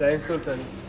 رئیس سلطانی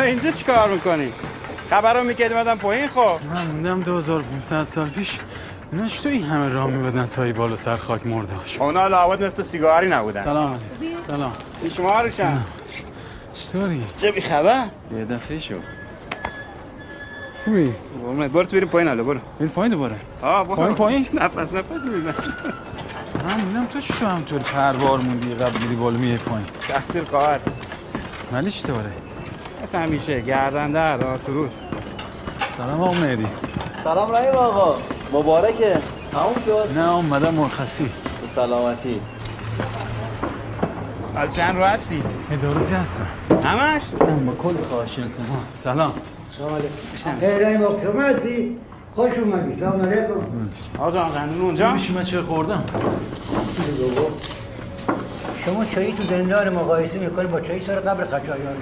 اینجا چیکار می‌کنی؟ خبر رو می‌کردی مدن پایین خب؟ من موندم 2500 سال پیش اینا تو این همه راه میبدن تا ای بالا سر خاک مرداش اونا لابد مثل سیگاری نبودن. سلام. سلام. شما روشن چطوری؟ چه بی خبر؟ یه دفعه شو. خوبی؟ برو تو بریم پایین حالا برو. بریم پایین دوباره. آه برو. پایین پایین. نفس نفس میزن من موندم تو چطور همطور پروار موندی قبل میری بالا میای پایین. تقصیر خواهر. ولی چطوره؟ مثل همیشه گردن در آرتوروس. سلام آقا مهدی. سلام رحیم آقا. مبارکه. تموم شد؟ نه اومدم مرخصی. به سلامتی. حال چند رو هستی؟ ادارتی هستم. همش؟ با کل خواهش التماس سلام. سلام علیکم. شما هستی؟ خوش اومدی. سلام علیکم. آقا جان قندون اونجا؟ میشه من چه خوردم؟ شما چایی تو زندان مقایسه می‌کنی با چایی سر قبر خچایان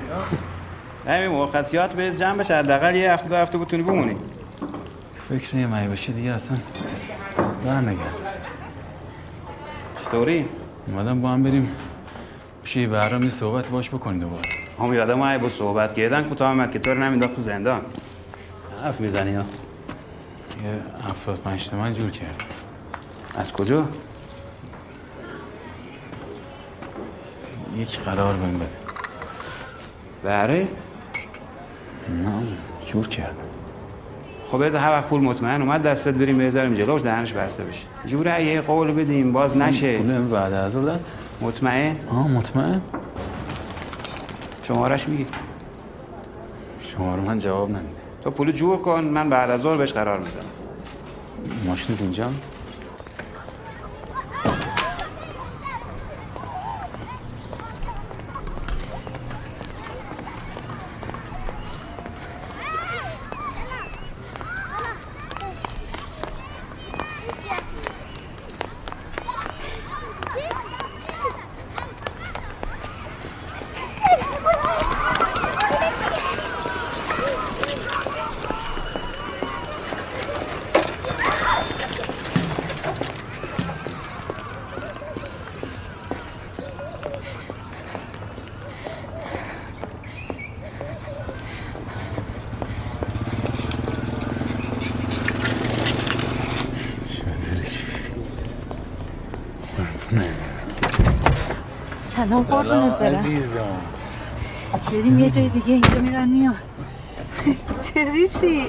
همین مرخصیات به جمع بشه حداقل یه هفته دو هفته بتونی بمونی. تو فکر یه مایی باشه دیگه اصلا؟ برنگرد. چطوری؟ اومدم با هم بریم. میشه یه برنامه صحبت باش بکنید دوباره. هم یادم ای با صحبت کردن کوتاه آمد که تو رو نمینداخت تو زندان. حرف می‌زنی ها؟ یه هفتاد پنج تومن جور کرد. از کجا؟ یک قرار بهم بده. بره نه جور کرد. خب از هر وقت پول مطمئن اومد دستت بریم بذاریم جلوش دهنش بسته بشه. جوره یه قول بدیم باز نشه. پول بعد از دست. مطمئن؟ آه مطمئن. شمارش میگی. شما رو من جواب نمیده. تو پول جور کن من بعد از ظهر بهش قرار می‌زنم ماشینت اینجا؟ سلام. قربونت برم. عزیزم. بریم یه جای دیگه اینجا میرن میان چه ریشی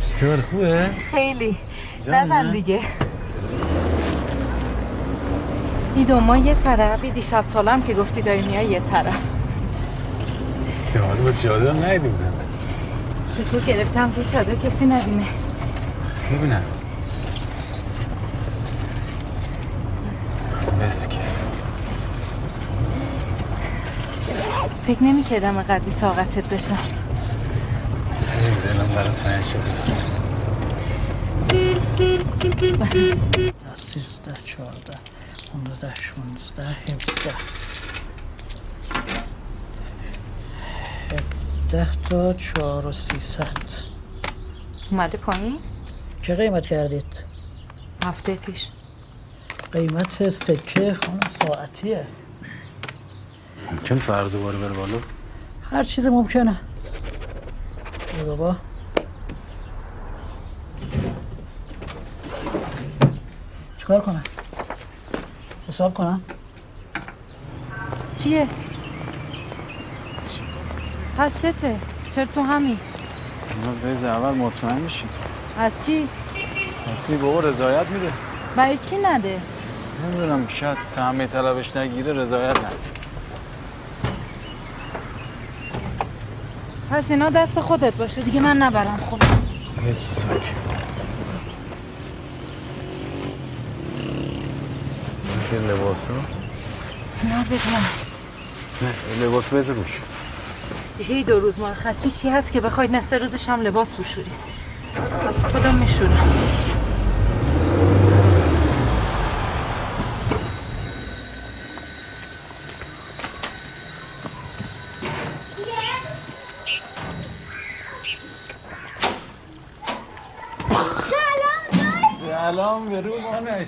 اشتبار خوبه؟ خیلی؟ نزن دیگه. دیدو ما یه طرف یه دیشب تالم که گفتی داری میای یه طرف. زمان با چادر نهیده بودم کیفو گرفتم زیر چادر کسی نبینه. ببینم بس کیف فکر نمی کردم اینقدر بی طاقتت بشم. خیلی دلم برات تنگ شده. سیزده چهارده پونزده شونزده هفده. هفده تا چهار و سیصد. اومده پایین؟ چه قیمت کردید؟ هفته پیش. قیمت سکه خانم ساعتیه. ممکن فردا دوباره بره بالا هر چیز ممکنه بابا چیکار کنم؟ حساب کنم؟ چیه؟ پس چته؟ چرا تو همین؟ بز اول مطمئن میشیم از چی؟ اصلی بابا رضایت میده برای چی نده؟ نمی‌دونم شاید تعمه طلبش نگیره رضایت نده پس اینا دست خودت باشه دیگه من نبرم خودم مثل این لباس ها؟ نه بدونم نه لباس بذار روش. دیگه دو روز مرخصی چی هست که بخواید نصف روزش هم لباس بشوری خودم میشورم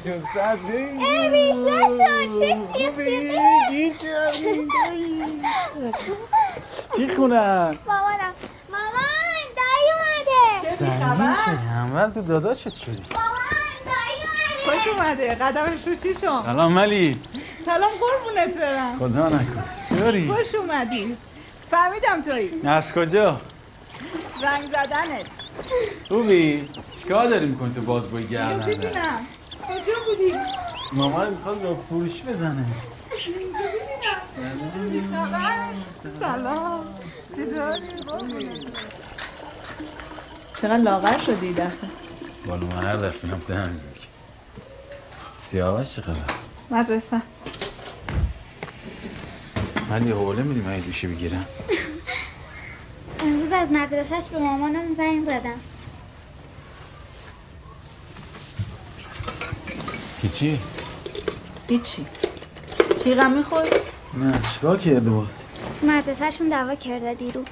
نشد صد ریشه شد چه تیغ کی خونن مامانم مامان دایی اومده زنگین شدی همه از داداشت شدی خوش اومده قدمش رو چی شم سلام ملی سلام قربونت برم خدا نکن چطوری خوش اومدی فهمیدم تویی از کجا زنگ زدنت خوبی چیکار داری می‌کنی تو باز بای بیا گردن کجا بودی؟ مامان می‌خواد با فروش بزنه. سلام؟ چقدر لاغر شدی دفعه بالا من هر دفعه هم دهن میگه سیاوش چقدر مدرسه. من یه حوله میدیم من یه دوشی بگیرم امروز از مدرسهش به مامانم زنگ زدم. هیچی؟ هیچی. تیغم می‌خوری؟ نه چیکار کرده بود؟ تو مدرسهشون دعوا کرده دیرو.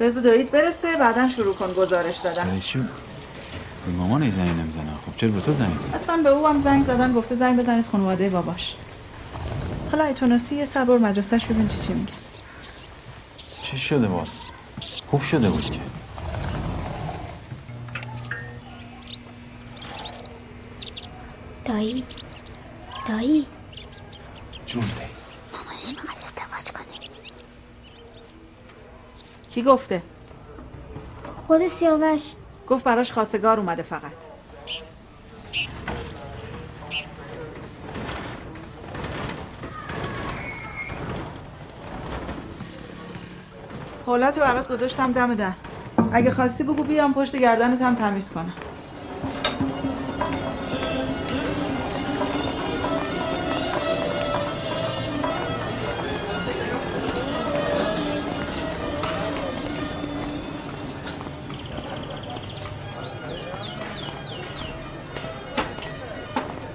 بذار دایید برسه بعدا شروع کن گزارش دادن. ولی چی؟ به مامان زنگ نمی‌زنه. خب چرا به تو زنگ می‌زنه؟ حتما به او هم زنگ زدن گفته زنگ بزنید خانواده باباش. حالا ای تونستی یه سر بر مدرسهش ببین چی چی میگه. چی شده باز؟ خوب شده بود که. دایی؟ دایی؟ جون دی. مامانش می‌خواد ازدواج کنه. کی گفته؟ خود سیاوش. گفت براش خواستگار اومده فقط. حالت برات گذاشتم دم در. اگه خواستی بگو بیام پشت گردنت هم تمیز کنم.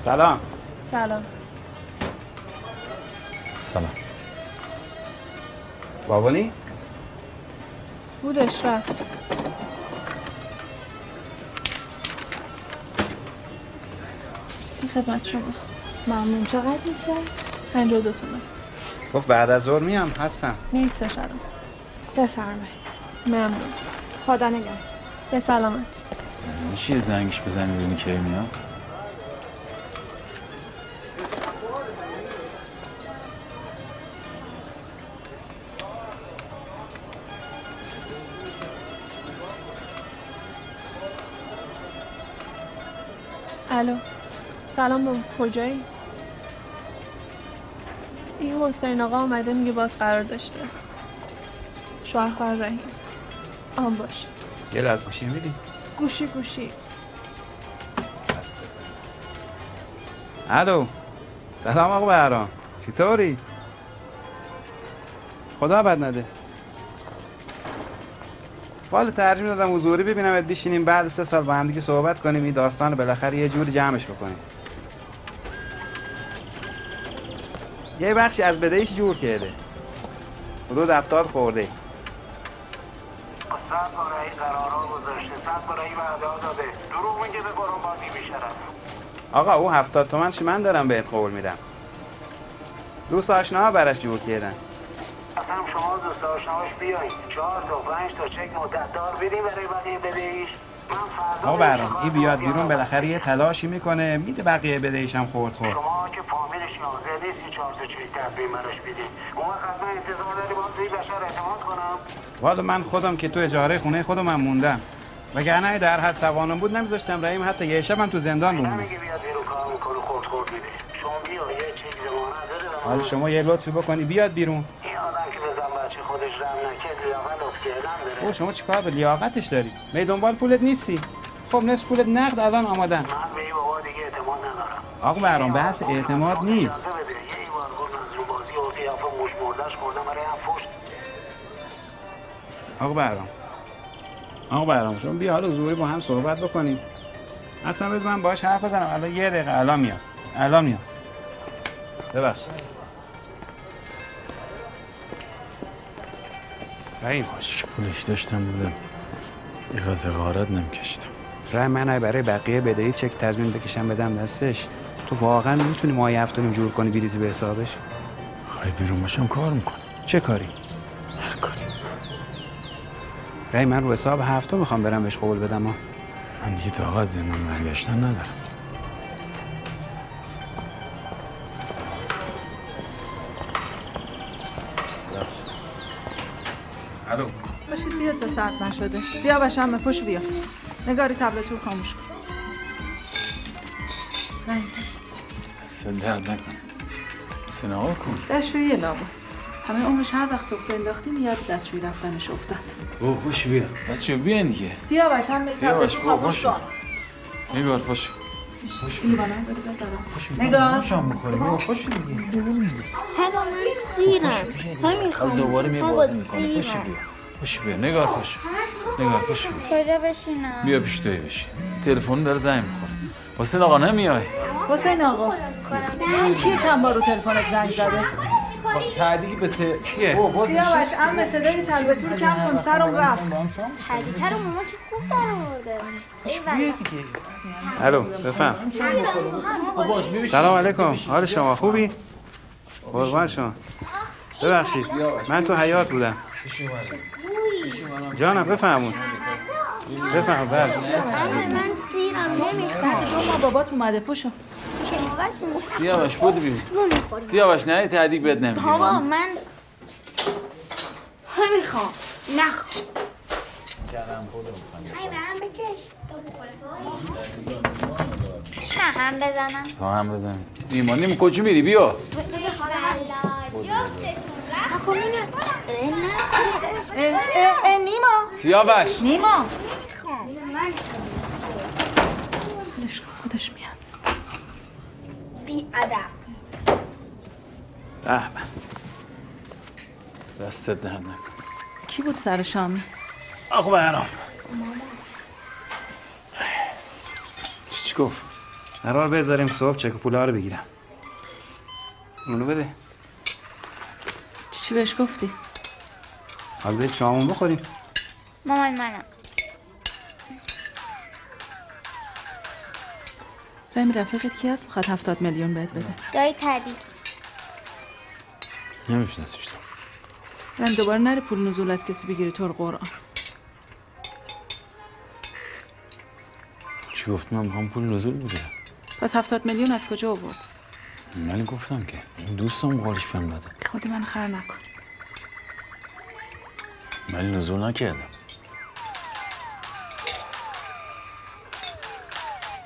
سلام. سلام. سلام. بابا نیست؟ بودش رفت. این خدمت شما. ممنون. چقدر میشه؟ پنجاه دو تومن. گفت بعد از ظهر میام. هستم. نیستش الان. بفرمایید. ممنون. خدا نگه به سلامت. میشه زنگش بزنی ببینی کی میاد؟ الو. سلام بابا کجایی؟ این حسین آقا اومده میگه باد قرار داشته. شوهر خواهر رحیم. آن باش. یه لحظه گوشی میدی؟ گوشی گوشی. الو. سلام آقا بهرام. چطوری؟ خدا بد نده. والا ترجیح دادم حضوری ببینم بشینیم بعد سه سال با هم دیگه صحبت کنیم این داستان بالاخره یه جوری جمعش بکنیم. یه بخشی از بدهیش جور کرده. حدود هفتاد خورده. صد باره این قرارها گذاشته صد باره این وعده داده. دروغ میگه به قرآن بازی بیشرف آقا او هفتاد تومنش من دارم بهت قول میدم؟ دوست آشناها براش جور کردن. اصلا آشناهاش بیاین چهار تا پنج تا چک مدت دار بدین برای بقیه بدهیش. بهش برام این بیاد بیرون. بالاخره یه تلاشی می‌کنه میده بقیه بدهیش هم خورد خورد. شما که فامیلش نازده نیست این چهار تا چک تحویل براش بدین. اون وقت من انتظار داری باز این بشر اعتماد کنم. والا من خودم که تو اجاره خونه خودم هم موندم. وگرنه در حد توانم بود نمیذاشتم رحیم حتی یه شبم تو زندان بمونه نمیگه بیاد بیرون کار می‌کنه خورد خورد میده. شما بیا یه به من حالا شما یه لطفی بکنی بیاد بیرون این آدم که بزن بچه خودش رم نکرد لیاقت افت کردن داره او شما چیکار به لیاقتش داری؟ می دنبال پولت نیستی. خب نصف پولت نقد الان آمادن. من به این بابا دیگه اعتماد ندارم. آقا برام بحث اعتماد نیست. آقا برام. آقا برام شما بیا حالا زوری با هم صحبت بکنیم. اصلا بذار من باهاش حرف بزنم. الان یه دقیقه الان میاد. الان میاد. ببخشید. رحیم باش که پولش داشتم بودم. غذا غارت نمیکشتم. رای من ای برای بقیه بدهی چک تضمین بکشم بدم دستش. تو واقعا می‌تونی ماهی هفت و نیم جور کنی بریزی به حسابش؟ خواهی بیرون باشم کار می‌کنم. چه کاری؟ هر کاری. رای من رو حساب هفتم می‌خوام برم بهش قول بدم ها من دیگه طاقت زندان برگشتن ندارم. ساعت نشده. بیا باشم پشت بیا. نگاری تبلت رو خاموش کن. رنگ دست درد نکن. سنها کن دستشویی لابا همه عمرش هر وقت سفره انداختیم یاد دستشویی رفتنش افتاد. او خوش بیا. بچه بیاین دیگه. سیاوش هم سیاوش، باشه. کن. نگار خوش بزنم نگار. شام بخوریم. خوش دیگه. همه من سیرم نمی‌خوام دوباره میای من بازی با می‌کنه خوش. بیا. خوش بیا نگار خوش نگار خوش بیا کجا بشینم؟ بیا پیش توی بشی تلفن داره زنگ می‌خوره. حسین آقا نمیای؟ حسین آقا. من کیه چند بار رو تلفنت زنگ زده؟ تعدیقی به ته کیه؟ سیاوش ام به صدای تلبتون کم کن سرم رفت. حدیثه رو ماما چه خوب در آورده. بیا دیگه. الو بفهم. سلام. علیکم. حال شما خوبی؟ قربان شما. ببخشید. من تو حیات بودم. جانم بفهمون بفهم بله من سیرم نمی‌خوام دو ما بابات اومده پشو سیاوش بود بیم سیاوش نه تعدیق بهت نمیگیم بابا من نمی‌خوام. نخوام. ای برم بکش. نه هم بزنم. تو هم بزن. نیما کجا میری؟ بیا. نیما سیاوش. نیما. خودش میاد. بی ادب. به به. دستت درد نکن. کی بود سر شامی؟ آخو برام چی چی گفت؟ قرار بذاریم صبح چک پولا رو بگیرم. اونو بده. چی بهش گفتی؟ حال بیت شامون بخوریم. مامان منم. رمی رفیقت کی هست؟ می‌خواد هفتاد میلیون بهت بده. دایی تدی نمیشناسیش تو. رم دوباره نره پول نزول از کسی بگیری طور قرآن. چی گفت؟ من می‌خوام پول نزول بگیرم. پس هفتاد میلیون از کجا آورد ولی گفتم که این دوستم قولش بهم داده خودی من خر نکن ولی نزول نکردم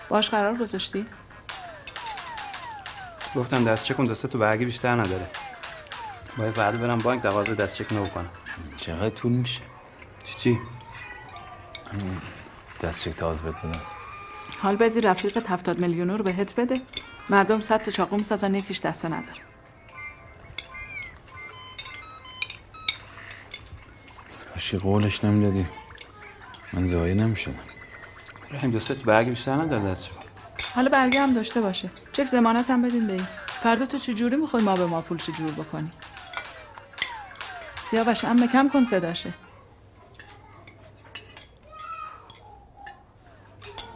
باش قرار گذاشتی گفتم دست چکم دسته تو برگی بیشتر نداره. باید فردا برم بانک تقاضا دست چک نو کنم. چقدر طول میشه چی چی؟ دست چک تاز بدم حال بزی رفیقت هفتاد میلیون رو بهت بده. مردم صد تا چاقو می‌سازن یکیش دسته نداره. بس کاشی قولش نمی‌دادی. من زایه نمی‌شدم. رحیم دسته تو برگی بیشتر نداره دست حالا برگه هم داشته باشه. چک زمانت هم بدین به این فردا تو چجوری می‌خوای ما به ما پولش جور بکنی؟ سیاوش ام کم کن صداشه.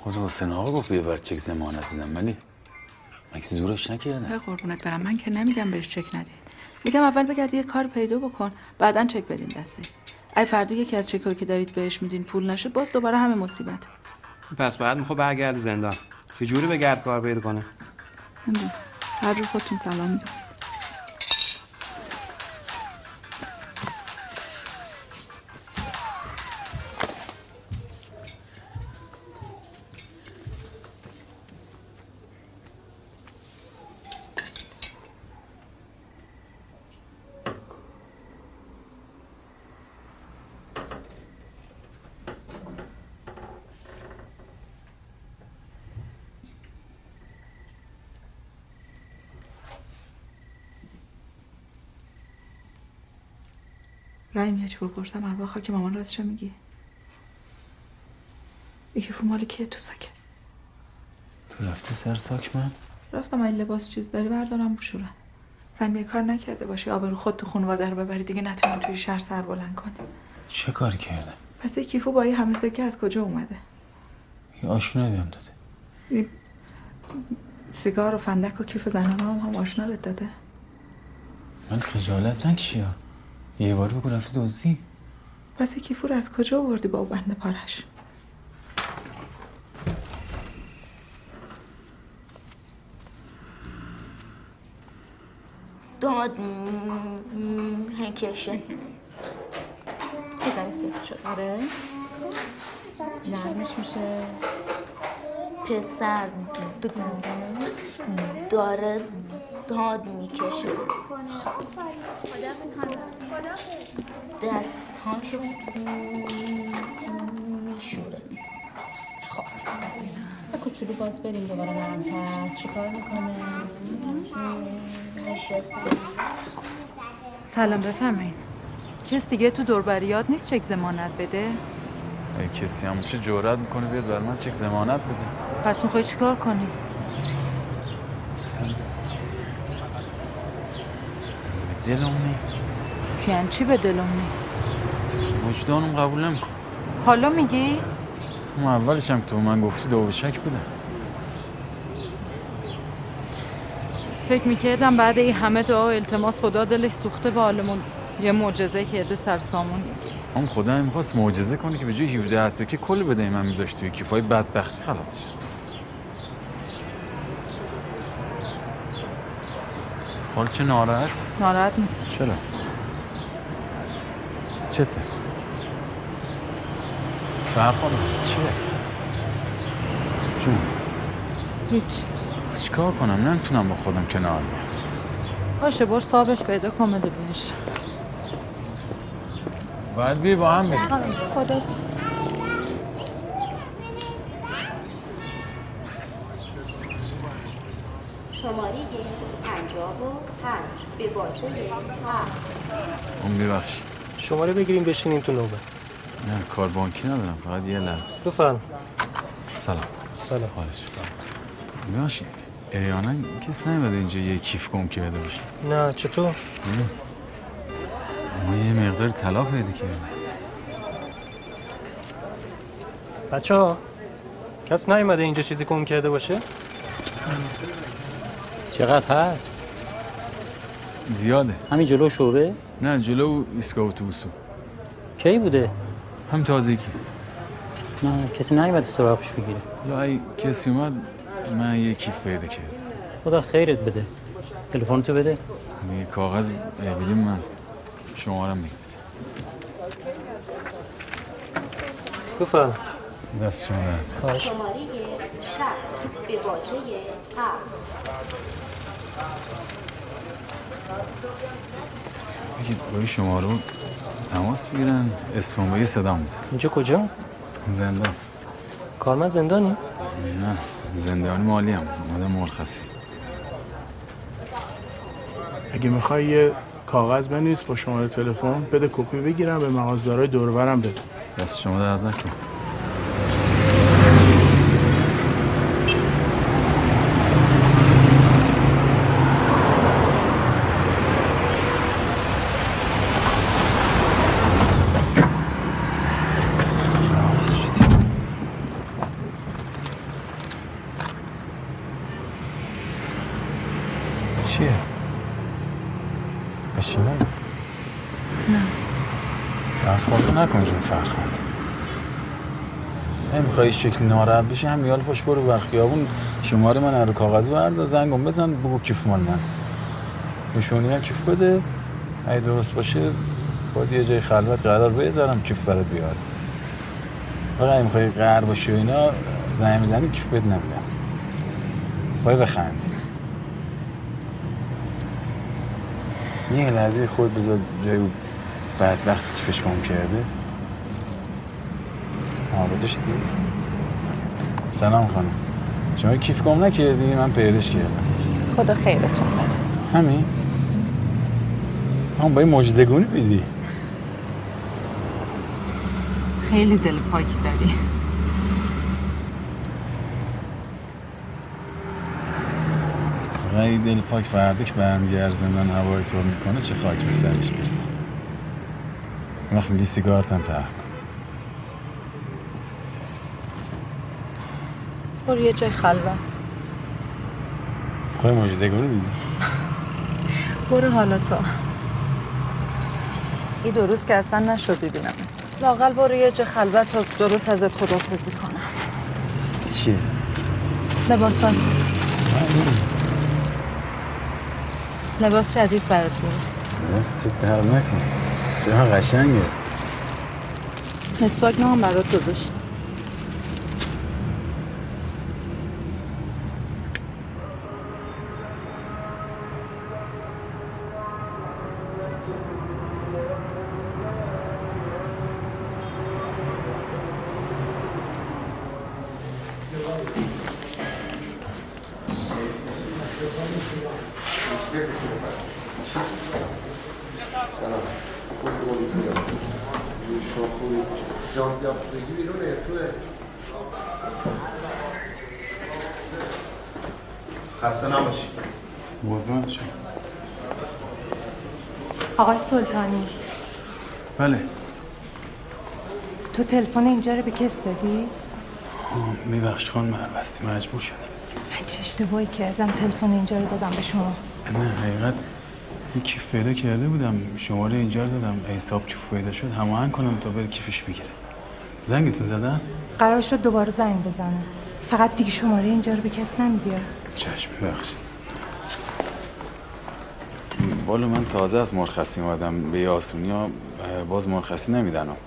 خود حسین آقا گفت یه بر چک زمانت میدم ولی مگه زورش خیلی قربونت برم. من که نمیگم بهش چک ندین میگم اول بگرد یه کار پیدا بکن بعدا چک بدین دستی ای فردا یکی از چکایی که دارید بهش میدین پول نشه باز دوباره همه مصیبت پس بعد می‌خواد برگرد زندان. چجوری به گرد کار پیدا کنه؟ هر رو خودتون سلام میدون چی بپرسم اروا خاک مامان راستش میگی. یکی مال کیه تو ساکه. تو رفتی سر ساک من؟ رفتم این لباس چیز داری بردارم بشورم رم یه کار نکرده باشی آبرو خود تو خانواده رو ببری دیگه نتونی توی شهر سر بلند کنی. چه کاری کردم؟ پس یه کیفو با این همه سکه از کجا اومده؟ یه آشونه بهم داده. سیگار و فندک و کیف زنانه هم, هم آشنا بهت داده. من خجالت نکشی ها. یه بار بگو رفتی دزدی؟ پس یه کیفو رو از کجا آوردی با بند پارش؟ داد هکشه ذره سفت شد. آره. نرمش میشه. پسر داره داد می‌کشه. دستهاشو میشوره. و کوچولو باز بریم دوباره نرمتر. چیکار می‌کنه؟ نشسته. سلام بفرمایید. کس دیگه تو دوربریات نیست چک زمانت بده؟ ای کسی هم میشه جورت می‌کنه بیاد بر من چک زمانت بده؟ پس می‌خوای چیکار کنی؟ به دلم نی. یعنی چی به دلم نی؟ وجدانم قبول نمیکن حالا میگی؟ من اولش هم که تو من گفتی دو به شک بودم. فکر می‌کردم بعد این همه دعا و التماس خدا دلش سوخته به حالمون یه معجزه که یه سرسامون اون خدا می‌خواست معجزه کنه که به جای 17 هسته که کل بده من میذاشت توی کیفای بدبختی خلاص شد حال چه ناراحت؟ ناراحت نیست. چرا؟ چته؟ فرخانه چیه جون. هیچ. چیکار کنم؟ نمی‌تونم با خودم کنار بیام. باشه برو صاحبش پیدا کن بده بهش. باید بی با هم بریم. خدا شماره پنجاه و پنج به باجه. هفت اون ببخش شماره بگیریم بشینیم تو نوبت. نه کار بانکی ندارم فقط یه لحظه. بفرم. سلام. سلام. حالش سلام ببخشید احیانا کسی نمیده اینجا یه کیف گم کرده باشه؟ نه چطور؟ ما یه مقدار طلا پیدا کردیم. بچه ها کس نیومده اینجا چیزی گم کرده باشه؟ چقدر هست؟ زیاده. همین جلو شعبه؟ نه جلو ایستگاه اتوبوسو کی بوده؟ هم تازگی. نه کسی نیومده سراغش بگیره. یا ای کسی اومد من یه کیف پیدا کردم. خدا خیرت بده. تلفن تو بده. دیگه کاغذ بدیم من. شمارم میگیسم بفرم دست شما. شماره شب به باجه هفت. بگید با شماره رو تماس بگیرن اسم با یه صدا میزن اینجا کجا؟ زندان. کارمند زندانی؟ نه زندانی مالی هم. مادم مرخصی. اگه می‌خوای یه کاغذ بنویس با شماره تلفن بده کپی بگیرم به مغازدارای دور و برم بده دست شما درد نکن چیه؟ بشینم؟ نه درس خورده نکن جون فرخند شکل ناراحت بشی هم یال پاش برو بر خیابون شماره من رو کاغذی بردار زنگم بزن بگو کیف مال من. نشونی ها کیف بده. اگه درست باشه باید یه جای خلوت قرار بذارم کیف برات بیاره فقط اگه می‌خوای قرار باشی و اینا زنگ می‌زنی کیف بد نمیدم. باید بخندی یه لحظه خود بذار جای اون بدبختی کیفش گم کرده. آه گذاشتی؟ سلام خانم. شما کیف گم نکردی؟ من پیداش کردم. خدا خیرتون بده. همین؟ هم با مجدگونی بیدی. خیلی دل پاک داری. غی دل پاک. که برمیگرد زندان هوای تو می‌کنه چه خاک به سرش برسه وقت میگی سیگارت هم فرق برو یه جای خلوت. خواهی مجدگونی بیدی برو حالا تو این دو روز که اصلا نشد ببینم. لاقل برو یه جای خلوت تا درست ازت خدافزی کنم. چیه؟ لباسات. لباس جدید برات گرفت. دست در نکن چرا قشنگه؟ مسواک هم برات گذاشتم. تلفن اینجا رو به کس دادی؟ میبخش خانم من بستی مجبور شدم. من چه اشتباهی کردم تلفن اینجا رو دادم به شما. نه حقیقت یه کیف پیدا کرده بودم. شماره اینجا رو دادم. حساب کیف پیدا شد. هماهنگ کنم تا بره کیفش بگیره. زنگ تو زدن قرار شد دوباره زنگ بزنم فقط دیگه شماره اینجا رو به کس نمیدی. چشم ببخشید. بالا من تازه از مرخصی اومدم. به یه آسونی ها باز مرخصی نمیدنم.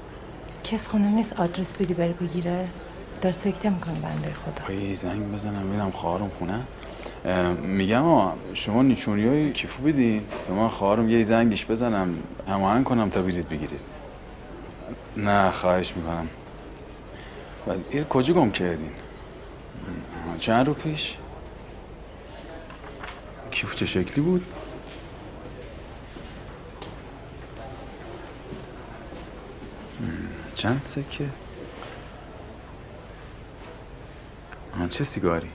کس خونه نیست آدرس بدی بره بگیره. دار سکته می‌کنه بنده خدا. یه زنگ بزنم ببینم خواهرم خونه. میگم آه شما نیچونی های کیفو بدین. تا من خواهرم یه زنگش بزنم هماهنگ کنم تا بیرید بگیرید. نه خواهش می‌کنم. بعد این کجا گم کردین؟ چند رو پیش کیف چه شکلی بود؟ چند سکه؟ آه، چه سیگاری؟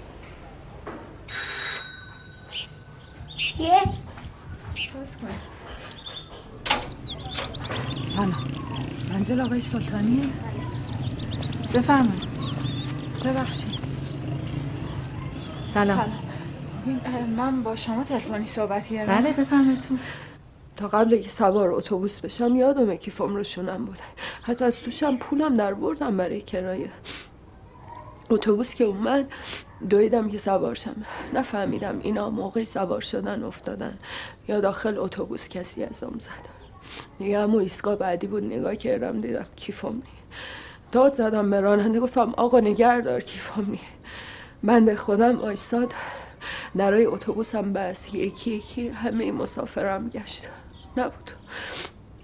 چیه؟ سلام. منزل آقای سلطانیه؟ بفرمایید. ببخشید. سلام. من با شما تلفنی صحبت کردم. بله بفرمایید تو. تا قبل که سوار اتوبوس بشم یادمه کیفم رو شونم بوده. حتی از توشم پولم در بردم برای کرایه. اتوبوس که اومد دویدم که سوار شم. نفهمیدم اینا موقع سوار شدن افتادن یا داخل اتوبوس کسی ازم زد. دیگه همون ایستگاه بعدی بود نگاه کردم دیدم کیفم نی داد زدم به راننده گفتم آقا نگهدار کیفم نی بنده خودم آیستاد درای اتوبوسم بس یکی یکی همه مسافرم گشت. نبود.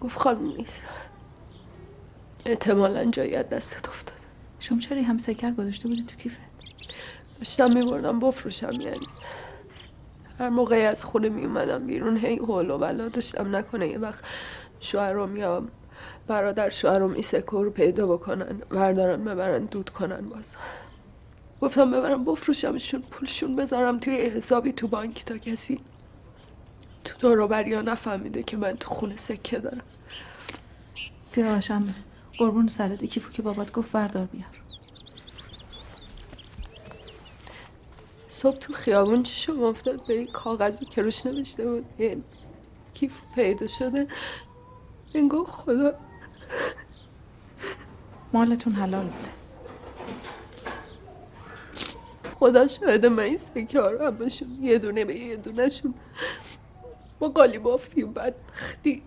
گفت خانم نیست احتمالا جایی از دستت افتاد. شما چرا هم سکر گذاشته بودی تو کیفت؟ داشتم میبردم بفروشم یعنی. هر موقعی از خونه میومدم بیرون هی هول و بلا داشتم نکنه یه وقت شوهرم یا برادر شوهرم این سکه رو پیدا بکنن بردارن ببرن دود کنن باز. گفتم ببرم بفروشمشون پولشون بذارم توی حسابی تو بانک تا کسی تو دوروبری ها نفهمیده که من تو خونه سکه دارم. سیاوشم قربون سرت. کیفو که بابات گفت بردار بیار صبح تو خیابون چشم افتاد به این کاغذی که روش نوشته بود. یه کیف پیدا شده. انگار خدا. مالتون حلال بوده. خدا شاهده من این سکه ها رو همشون یه دونه به یه دونه شون. با قالی بافی و بدبختی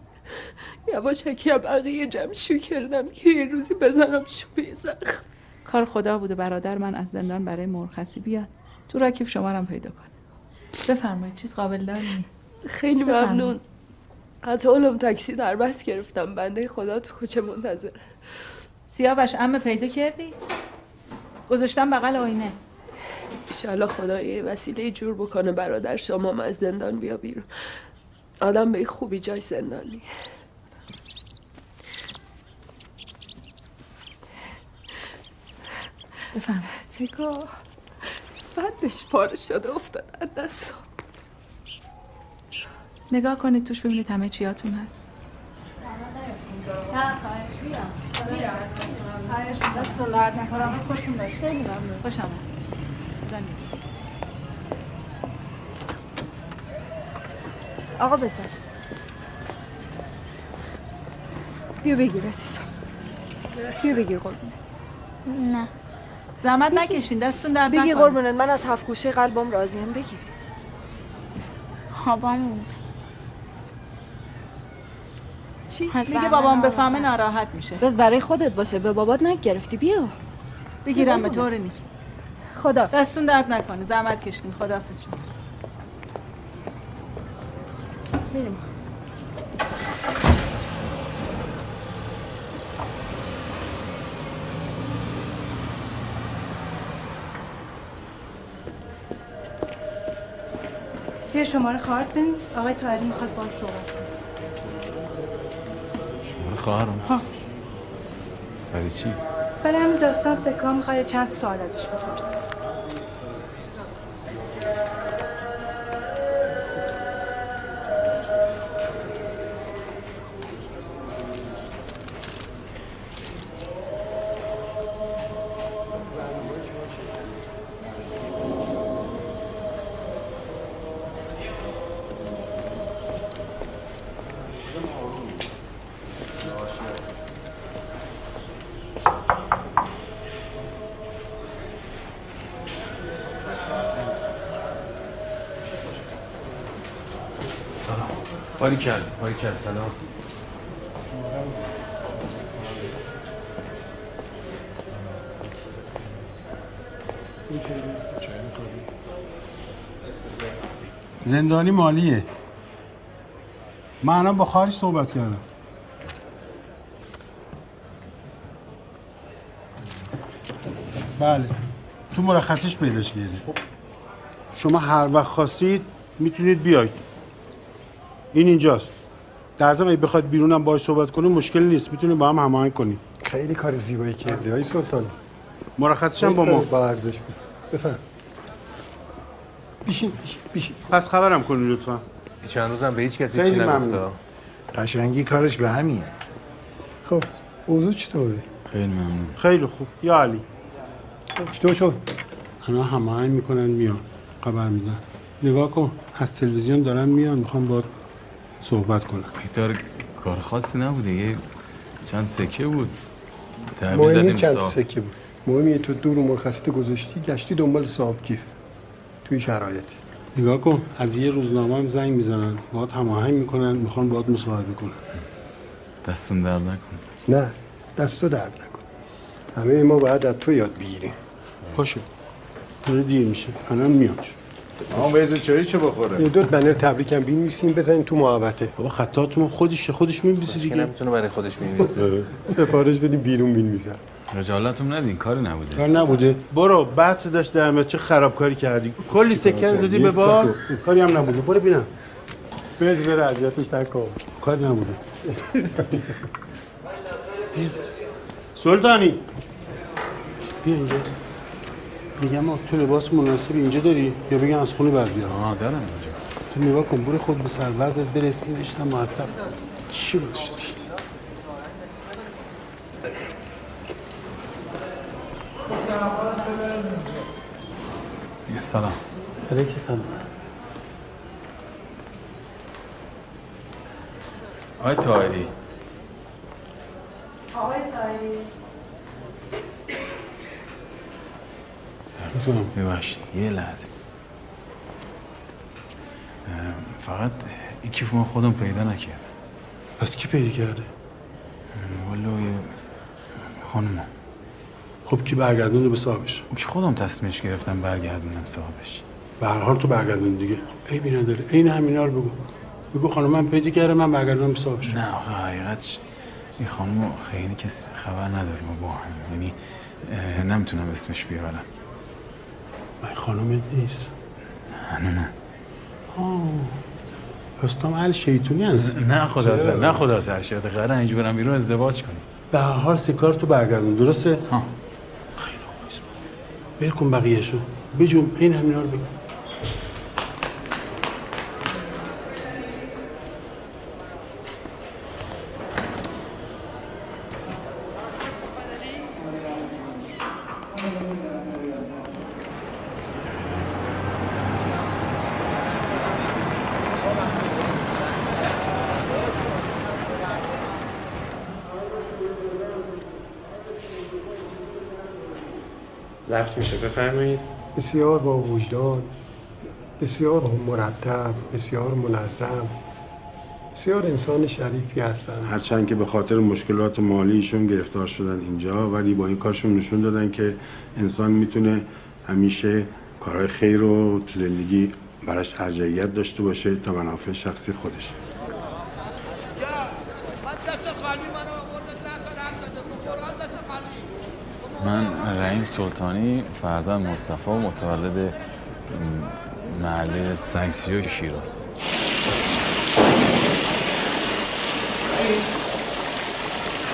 یواشکی هم بقیه جمع شو کردم که یه روزی بزنم شوی زخم کار خدا بوده برادر من از زندان برای مرخصی بیاد. تو را کیف شما رو هم پیدا کنه. بفرمایید چیز قابل داری خیلی. ممنون. از حالم تاکسی در بس گرفتم. بنده خدا تو کوچه منتظر. سیاوش امه پیدا کردی؟ گذاشتم بغل آینه. ایشالله خدا یه وسیله جور بکنه برادر شما از زندان بیا بیرون. آدم به این خوبی جای زندانی. بفرمایید. نگاه بعدش پاره شده افتاد از دستم نگاه کنید توش ببینید همه چیاتون هست. نه خواهش بیام خواهش دستون درد نکنم خودتون باش خیلی ممنون. خوش آقا بزن بیا بگیر عزیزم. بیا بگیر قربونت. نه. زحمت نکشین دستون درد بگی نکنه. قربونت. من از هفت گوشه قلبم راضیم بگیر. خوابم چی؟ میگه بابام بفهمه ناراحت میشه. بس برای خودت باشه. به بابات نگرفتی. بیا. بگیرم به طور نی. خدا دستون درد نکنه. زحمت کشتین خداحافظ شما. بریم. بیا شماره خواهرت بنویس. آقای طاهری می‌خواد باهاش صحبت کنه. شماره خواهرم؟ ها. برای چی؟ برای همین داستان سکا می‌خواد چند سوال ازش بپرسی باری کرد باری کرد سلام. زندانی مالیه. من الان با خارج صحبت کردم. بله. تو مرخصش پیداش کرده شما هر وقت خواستید می‌تونید بیاید. این اینجاست. در ضمن اگه بخواد بیرونم باهاش صحبت کنیم مشکل نیست. می‌تونیم با هم هماهنگ کنیم. خیلی کار زیبایی کردی های سلطان. مرخصش هم با ما. با ارزش. بود بفرم بیشین بیشین پس خبرم کنید لطفا. چند روزم به هیچ کسی چی. نگفته. قشنگی کارش به همینه. خب اوضاع چطوره؟ خیلی ممنون. خیلی خوب. یا علی. چطور شد؟ الان هماهنگ می‌کنن میان. خبر میدن. نگاه کن از تلویزیون دارن میان. می‌خوام با صحبت کنم. بیتار کار خاصی نبوده. یه چند سکه بود. تحویل مهمی دادیم چند صاحب. سکه بود. مهمی تو دور مرخصیت گذاشتی گشتی دنبال صاحب کیف. توی شرایط. نگاه کن از یه روزنامه هم زنگ می‌زنن. باهات هماهنگ می‌کنن می‌خوان باهات مصاحبه کنن. دستون درد نکن نه دست تو درد نکن. همه ما باید از تو یاد بگیریم. باشه. داره دیر میشه. الان میاد. آن بیزه چایی چه بخوره؟ یه دوت بنر تبریکم بینویسیم بزنین تو محوطه. بابا خطاتون خودشه خودش می‌نویسه که دیگه. نمی‌تونه برای خودش می‌نویسه سفارش بدیم بیرون بینویسم رجالتون ندین کاری نبوده. کار نبوده. برو بحث داشت در چه خرابکاری کردی. کلی سکر دادی به بار کاری هم نبوده. برو ببینم بده بره اذیتش نکن. کاری نبوده. سلطانی. بیا اینجا. میگم ما تو لباس مناسب اینجا داری؟ یا بگم از خونه بر بیارم آه دارم اینجا. تو نگاه کن برو خود به سر وضعت برس این رشته مرتب چی بود؟ شدی سلام. علیکی سلام. آقای تاهری آقای تایی ببخشید یه لحظه. فقط این کیف ما خودم پیدا نکردم. پس کی پیدا کرده؟ والا خانم خب کی برگردونه به صاحبش؟ او که خودم تصمیمش گرفتم برگردونم صاحبش. به هر حال تو برگردون دیگه. ای بی نداره عین همینا رو بگو. بگو خانم من پیدا کردم من برگردونم به صاحبش. نه آقا حقیقتش این خانم خیلی کسی خبر نداره ما با هم. یعنی نمی‌تونم اسمش بیارم. من خانم نیست. نه نه نه. آه پس تو شیطونی هستی نه خدا؟ سر نه خدا سر شد قرار اینجا برم بیرون ازدواج کنیم به هر حال سکار تو برگردون درسته؟ ها. خیلی خوب است ول کن بقیه‌شو. بجون این همینا رو بگو ضبط میشه بفرمایید. بسیار با وجدان بسیار مرتب بسیار منظم بسیار انسان شریفی هستن هرچند که به خاطر مشکلات مالیشون گرفتار شدن اینجا ولی با این کارشون نشون دادن که انسان می‌تونه همیشه کارهای خیر رو تو زندگی براش ارجعیت داشته باشه تا منافع شخصی خودش. من رحیم سلطانی فرزند مصطفی متولد محله سنگسیو شیراز.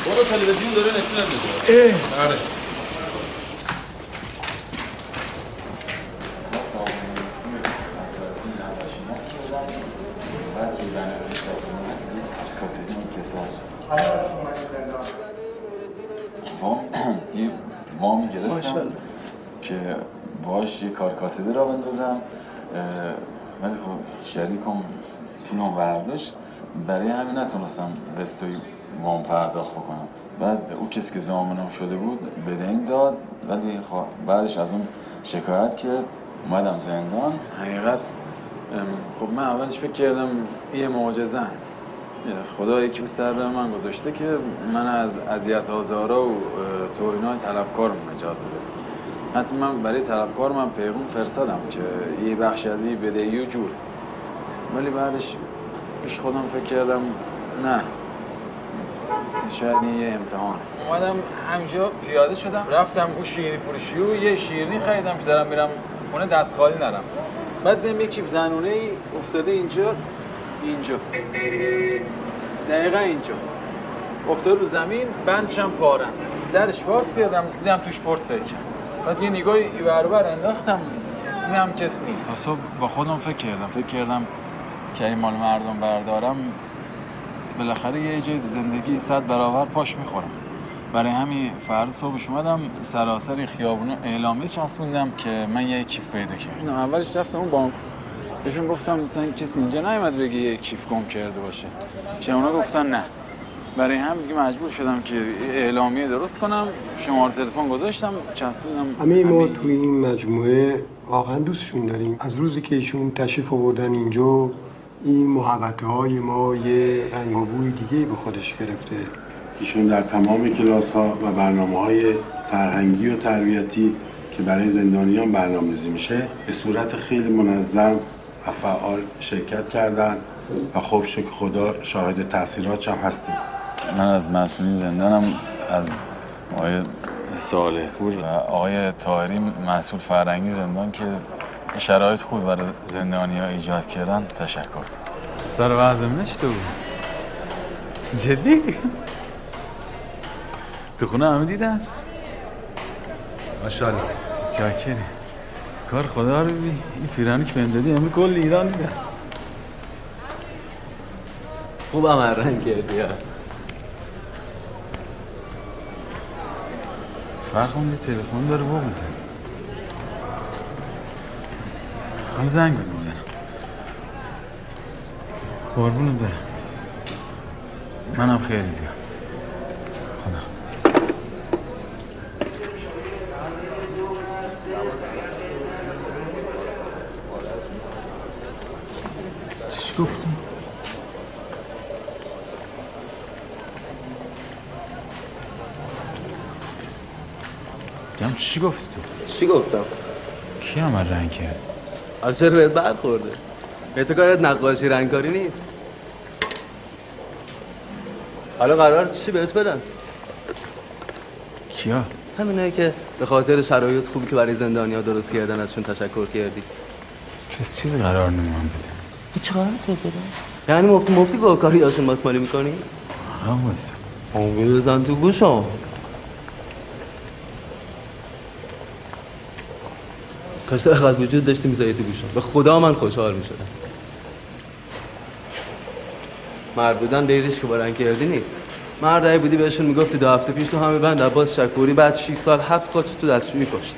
برو تلویزیون داره نشونت میده آره وام یه وامی گرفتم که باش یه کار کاسبی را بندازم. ولی خب شریکم پولم برداشت. برای همین نتونستم بستوی وام پرداخت بکنم. بعد او کسی که زامنم شده بود بدهیم داد. ولی خب بعدش از اون شکایت کرد. اومدم زندان. حقیقت خب من اولش فکر کردم یه معجزه خدا یکی به سر من گذاشته که من از اذیت آزارا و اه، توهینات طلبکارم نجات بده. حتی من برای طلبکار من پیغام فرستادم که یه بخش از این بدهی و جور. ولی بعدش پیش خودم فکر کردم نه. شاید این یه امتحان. اومدم همجا پیاده شدم رفتم اون شیرینی فروشی و یه شیرینی خریدم که دارم میرم خونه دست خالی نرم بعد دیدم یه کیف زنونه ای افتاده اینجا اینجا. دقیقا اینجا. افتاده رو زمین بندش هم پارم. درش باز کردم دیدم توش پر سکه بعد یه نگاهی این ور بر انداختم دیدم کس نیست. اصلا با خودم فکر کردم فکر کردم که این مال مردم بردارم بالاخره یه جای زندگی صد برابر پاش می‌خورم. برای همین فردا صبحش اومدم سراسر خیابون اعلامیه چسبوندم که من یه کیف پیدا کردم. اولش رفتم اون بانک. بهشون گفتم مثلا کسی اینجا نیومد بگه یه کیف گم کرده باشه. که اونا گفتن نه. برای هم دیگه مجبور شدم که اعلامیه درست کنم. شماره تلفن گذاشتم چسبوندم همه ما توی این مجموعه واقعا دوستشون داریم. از روزی که ایشون تشریف آوردن اینجا این محبته های ما یه رنگ و بوی دیگه به خودش گرفته. ایشون در تمام کلاس ها و برنامه های فرهنگی و تربیتی که برای زندانیان برنامه‌ریزی میشه به صورت خیلی منظم و فعال شرکت کردن و خب شکر خدا شاهد تاثیرات هم هستیم. من از مسئولین زندانم از آقای صالح پور و آقای طاهری مسئول فرهنگی زندان که شرایط خوب برای زندانی ها ایجاد کردن. تشکر. سر وضع چطور بود؟ جدی؟ تو خونه همه دیدن؟ ماشاءالله. چاکری کار خدا رو ببین. این پیرانی که بهم دادی همه کل ایران دیدن. خوب عمل رنگ کردی ها. فرق یه تلفن داره با بزن حالا زنگ بگم می‌زنم. قربونت برم. منم خیلی زیاد خدا چیش گفتی؟ گم چی گفتی تو؟ چی گفتم؟ کی عمل رنگ کرد؟ آره چرا بهت بد خورده به تو کارت نقاشی رنگکاری نیست حالا قرار چی بهت بدن کیا؟ همینایی که به خاطر شرایط خوبی که برای زندانیا درست کردن ازشون تشکر کردی کس چیزی قرار نمی‌دونم بده هیچ قرار نیست بهت بدن یعنی مفتی مفتی گاهکاری هاشون ماسمالی می‌کنی؟ اون بزن تو گوشم کاش تو اقدر وجود داشتی میزایی تو گوشم. به خدا من خوشحال می‌شدم. مرد بودن دیرش که بارن کردی نیست. مرد اگه بودی بهشون می‌گفتی دو هفته پیش تو همه بند عباس شکوری بعد 6 سال حبس خودش تو دستشویی کشت.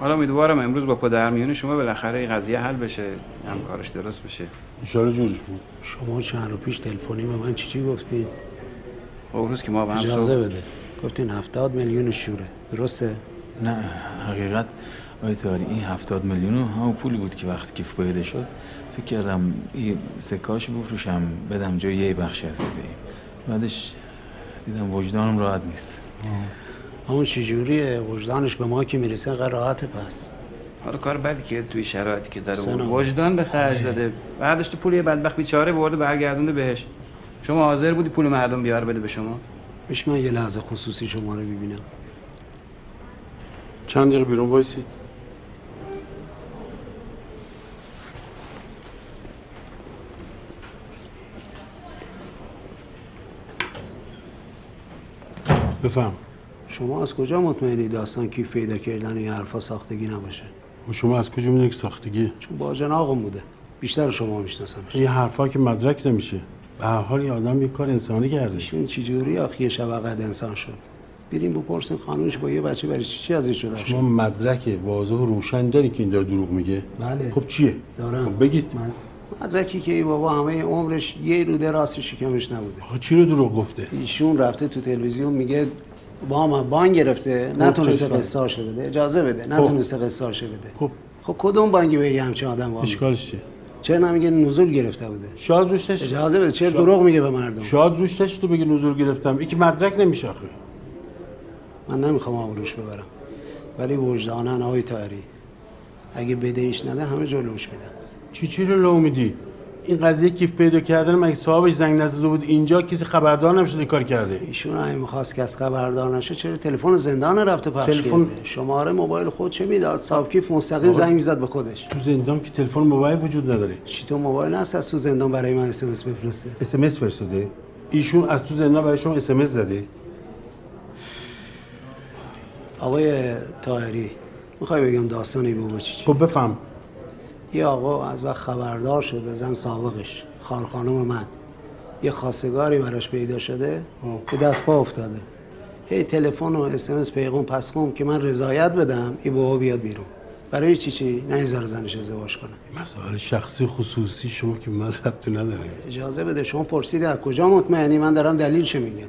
حالا امیدوارم امروز با پدرمیون شما بالاخره این قضیه حل بشه هم کارش درست بشه. ایشالا جورش بود. شما چند رو پیش تلفنی به من چی چی گفتین؟ خب اون روز که ما با هم اجازه بده. گفتین هفتاد میلیون شوره. درسته؟ نه حقیقت آقای تاری این هفتاد میلیون همون پولی بود که وقتی کیف پیدا شد. فکر کردم این سکاشو بفروشم بدم جای یه بخشی از بدهی بعدش دیدم وجدانم راحت نیست. همون چجوریه وجدانش به ما که می‌رسه انقدر راحته پس. حالا کار بدی که توی شرایطی که داره. وجدان به خرج داده. بعدش تو پول یه بدبخت بیچاره برده برگردونده بهش. شما حاضر بودی پول مردم بیار بده به شما؟ میشه من یه لحظه خصوصی شما رو ببینم چند دقیقه بیرون وایسید. بفهم. شما از کجا مطمئنی داستان کیف پیدا کردن این حرفا ساختگی نباشه؟ و شما از کجا می‌دونی که ساختگی؟ چون با جناقم بوده. بیشتر شما میشناسمش. این حرفا که مدرک نمیشه. به هر حال یه آدم یه کار انسانی کرده. این چجوری آخه یه شب قد انسان شد؟ بریم بپرسین خانومش با یه بچه برای چی چی ازش شده؟ شما مدرک واضح و روشن داری که این داره دروغ میگه؟ بله. خب چیه؟ دارم. خب بگید. من مدرکی که ای بابا همه عمرش یه روده راست شکمش نبوده. چی رو دروغ گفته؟ ایشون رفته تو تلویزیون میگه با ما بان گرفته نتونسته چشم. قصاشو بده اجازه بده نتونسته قصاشو بده. خب. خب کدوم بانکی به یه همچین آدم وام اشکالش چیه؟ چرا نمیگه نزول گرفته بوده؟ شاید روش اجازه بده چرا دروغ میگه به مردم؟ شاید روش تو بگی نزول گرفتم. که مدرک نمیشه آخه. من نمی‌خوام آبروش ببرم. ولی وجدانن آقای تاری اگه بدهیش نده همه جلوش میدم چی چی رو لو میدی؟ این قضیه کیف پیدا کردن مگه صاحبش زنگ نزده بود اینجا؟ کسی خبردار نمی‌شد این کار کرده. ایشون همین می‌خواست که از خبردار نشه چرا تلفن زندان رفته پخش تلفن- کرده؟ شماره موبایل خود چه می‌داد؟ صاحب کیف مستقیم زنگ می‌زد به خودش. تو زندان که تلفن موبایل وجود نداره. چی تو موبایل هست؟ از تو زندان برای من اسمس بفرسته. اس ام اس فرستاده. ایشون از تو زندان برای شما اس ام اس زده. آقای طاهری می‌خوای بگم داستانی بگو چی؟ خب بفهم. یه آقا از وقت خبردار شد زن سابقش خال خانم من. یه خواستگاری براش پیدا شده به دست پا افتاده. هی تلفن و اسمس پیغام پس خون که من رضایت بدم این بابا بیاد بیرون. برای چی چی؟ نه هزار زنش ازدواج کنم مسائل شخصی خصوصی شما که من ربطی نداره اجازه بده شما پرسیدی از کجا مطمئنی؟ من دارم دلیلش میگم.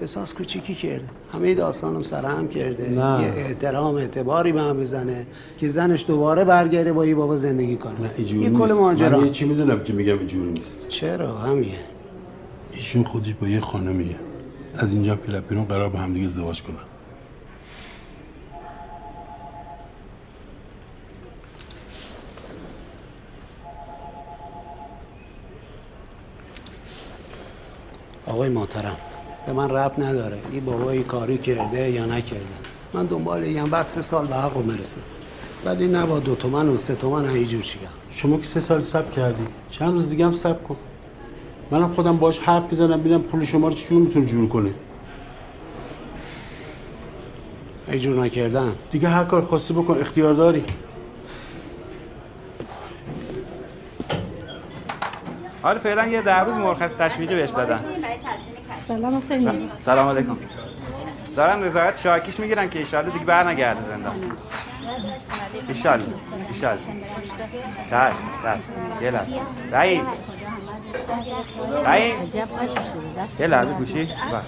احساس کوچیکی کرده. همه داستانم سرهم کرده. نه. یه احترام اعتباری به هم بزنه که زنش دوباره برگره با این بابا زندگی کنه. نه این کل. ماجرا من یه چی می‌دونم که میگم اینجوری نیست. چرا؟ همیه ایشون خودش با یه خانمیه. از اینجا هم بیرون قرار با همدیگه ازدواج کنن. آقای محترم. به من رب نداره. این بابا این کاری کرده یا نکرده. من دنبال این بعد سه سال به حق برسه ولی نه با دو تومن و سه تومن اینجور چیگم شما که سه سال سب کردی. چند روز دیگه هم سب کن. منم خودم باش حرف می‌زنم ببینم پول شما رو چجور می‌تونه جور کنه. اینجور نکردن. دیگه هر کار خواستی بکن اختیار داری. حالا فعلا یه ده روز مرخص تشویقی بهش دادن. سلام حسینی. سلام. علیکم. دارن رضایت شاکیش می‌گیرن که ایشالله دیگه بر نگرده زندان. ایشالله ایشالله. چشم چشم. یه لحظه. رحیم. رحیم. یه لحظه گوشی. باش.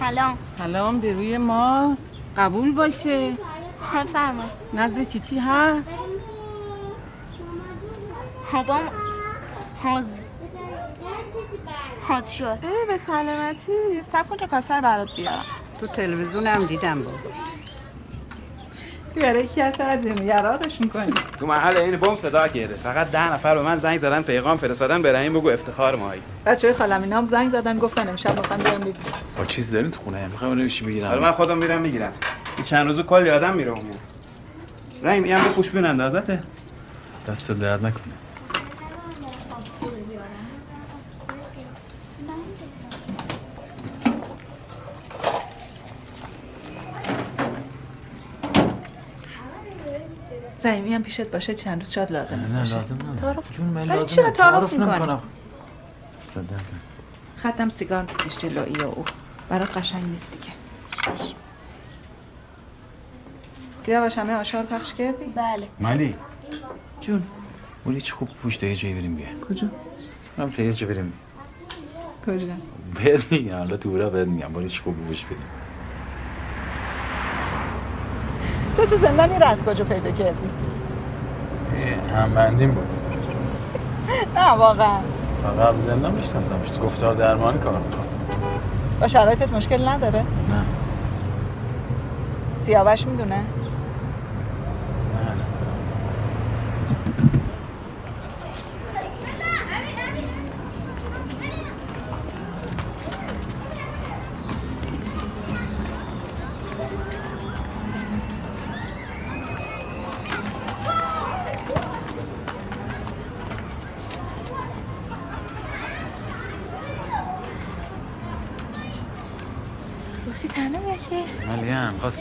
سلام. سلام به روی ما. قبول باشه. بفرما نزد چیچی هست؟ بابام حاز حاز شد. به سلامتی. سب کن تا کاسر برات بیارم. تو تلویزیون هم دیدم با بیاره یکی از از این یراقش می‌کنی. تو محل این بم صدا کرده فقط ده نفر به من زنگ زدن پیغام فرستادن به رحیم بگو افتخار مایی بچه های خالم اینا هم زنگ زدن گفتن امشب می‌خوام بیام ببینم با چیز دارین تو خونه؟ می‌خوام نمیشه بگیرم حالا من خودم میرم می‌گیرم. چند روزو کلی آدم میره اون رحیم این هم به پوش بین اندازته دست درد نکنه. رحیمی هم پیشت باشه چند روز شاید لازم نه باشه. لازم نداره تعارف جون من لازم چرا. تعارف نمی‌کنم. صدق خطم سیگار بکش جلویی و او. برات قشنگ نیست دیگه. سیاوش همه آشار پخش کردی؟ بله مالی جون مولی چه خوب پوش تا یه جایی بریم بیا کجا؟ هم تا یه جا بریم کجا؟ بهت میگم حالا تو برا بهت میگم مولی چه خوب پوش بریم تو تو زندانی رو از کجا پیدا کردی؟ هم بندیم بود نه واقعا قبل زندان میشناسمش تو گفتار درمان کار می‌کنم با شرایطت مشکل نداره؟ نه سیاوش می‌دونه؟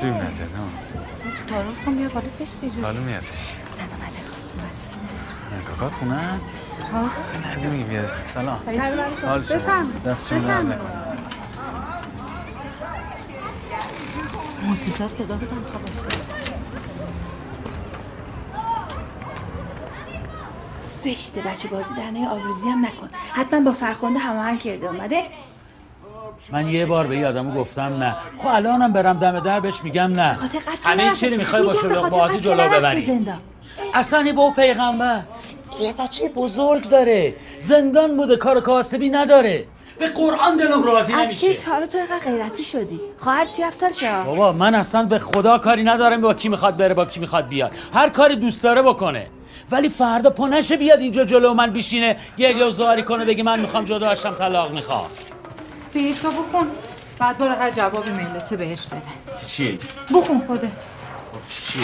ببینه نه تعارف کن بیا بالا زشته جو حالا میادش سلام علیکم کاکات خونه ها لحظه میگی بیاد سلام سلام علیکم. بفرمایید. دست. نکنه مرتضی صدا بزن خواهش زشته بچه بازی درنه آبروزی هم نکن حتما با فرخنده هماهنگ کرده اومده من یه بار به یادمو گفتم نه. خب الانم برم دم در بهش میگم نه. همه چی رو می‌خوای با شلوغ بازی جلو ببری. اصلا با پیغمبر. یه بچه بزرگ داره. زندان بوده کار کاسبی نداره. به قرآن دلم راضی از کی؟ نمیشه تا حالا تو اینقدر غیرتی شدی. خواهر سی افسر شا بابا من اصلا به خدا کاری ندارم با کی می‌خواد بره با کی می‌خواد بیاد. هر کاری دوست داره بکنه. ولی فردا پا نشه بیاد اینجا جلو من بیشینه گریه و زاری کنه بگه من می‌خوام جدا هشتم طلاق می‌خوام. بیرشو بخون. بعد برو هر جواب ملته بهش بده. چی؟ بخون خودت. چی؟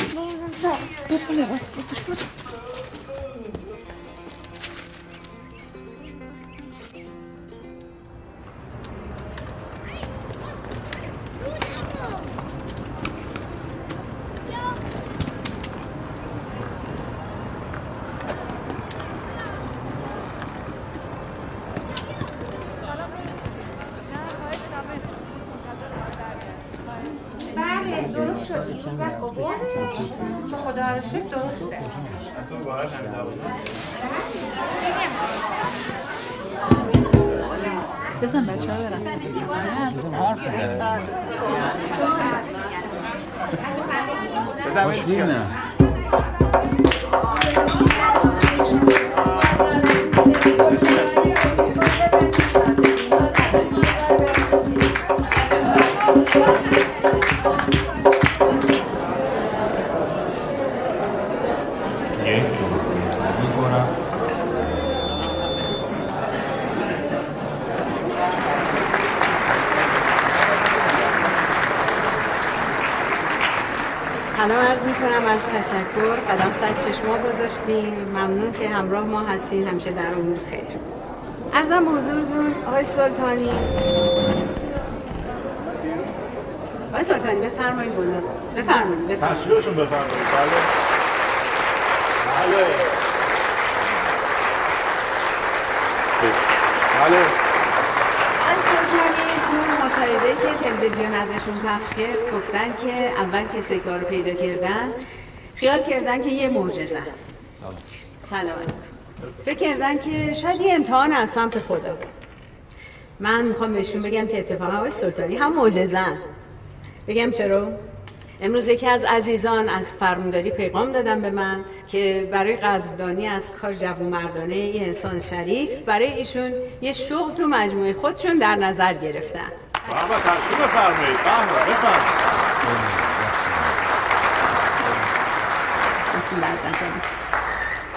بزن بچه ها برن خوش ببینم سلام قدم سر چشما گذاشتین ممنون که همراه ما هستین. همیشه در امور خیر. ارزم به حضورتون آقای سلطانی. آقای سلطانی بفرمایید بالا. بفرمایید بفرمایید. بفرمایید. بله. بله. بله. مصاحبه که تلویزیون ازشون پخش کرد گفتن که اول که سکه رو پیدا کردن خیال کردن که یه معجزه. سلام. سلام فکر کردن که شاید یه امتحان از سمت خدا. من می‌خوام بهشون بگم که اتفاقا آقای سلطانی هم معجزن بگم چرا؟ امروز یکی از عزیزان از فرمانداری پیغام دادن به من که برای قدردانی از کار جوانمردانه یه انسان شریف برای ایشون یه شغل تو مجموعه خودشون در نظر گرفتن. بابا تشریف بفرمایید. بفرمایید.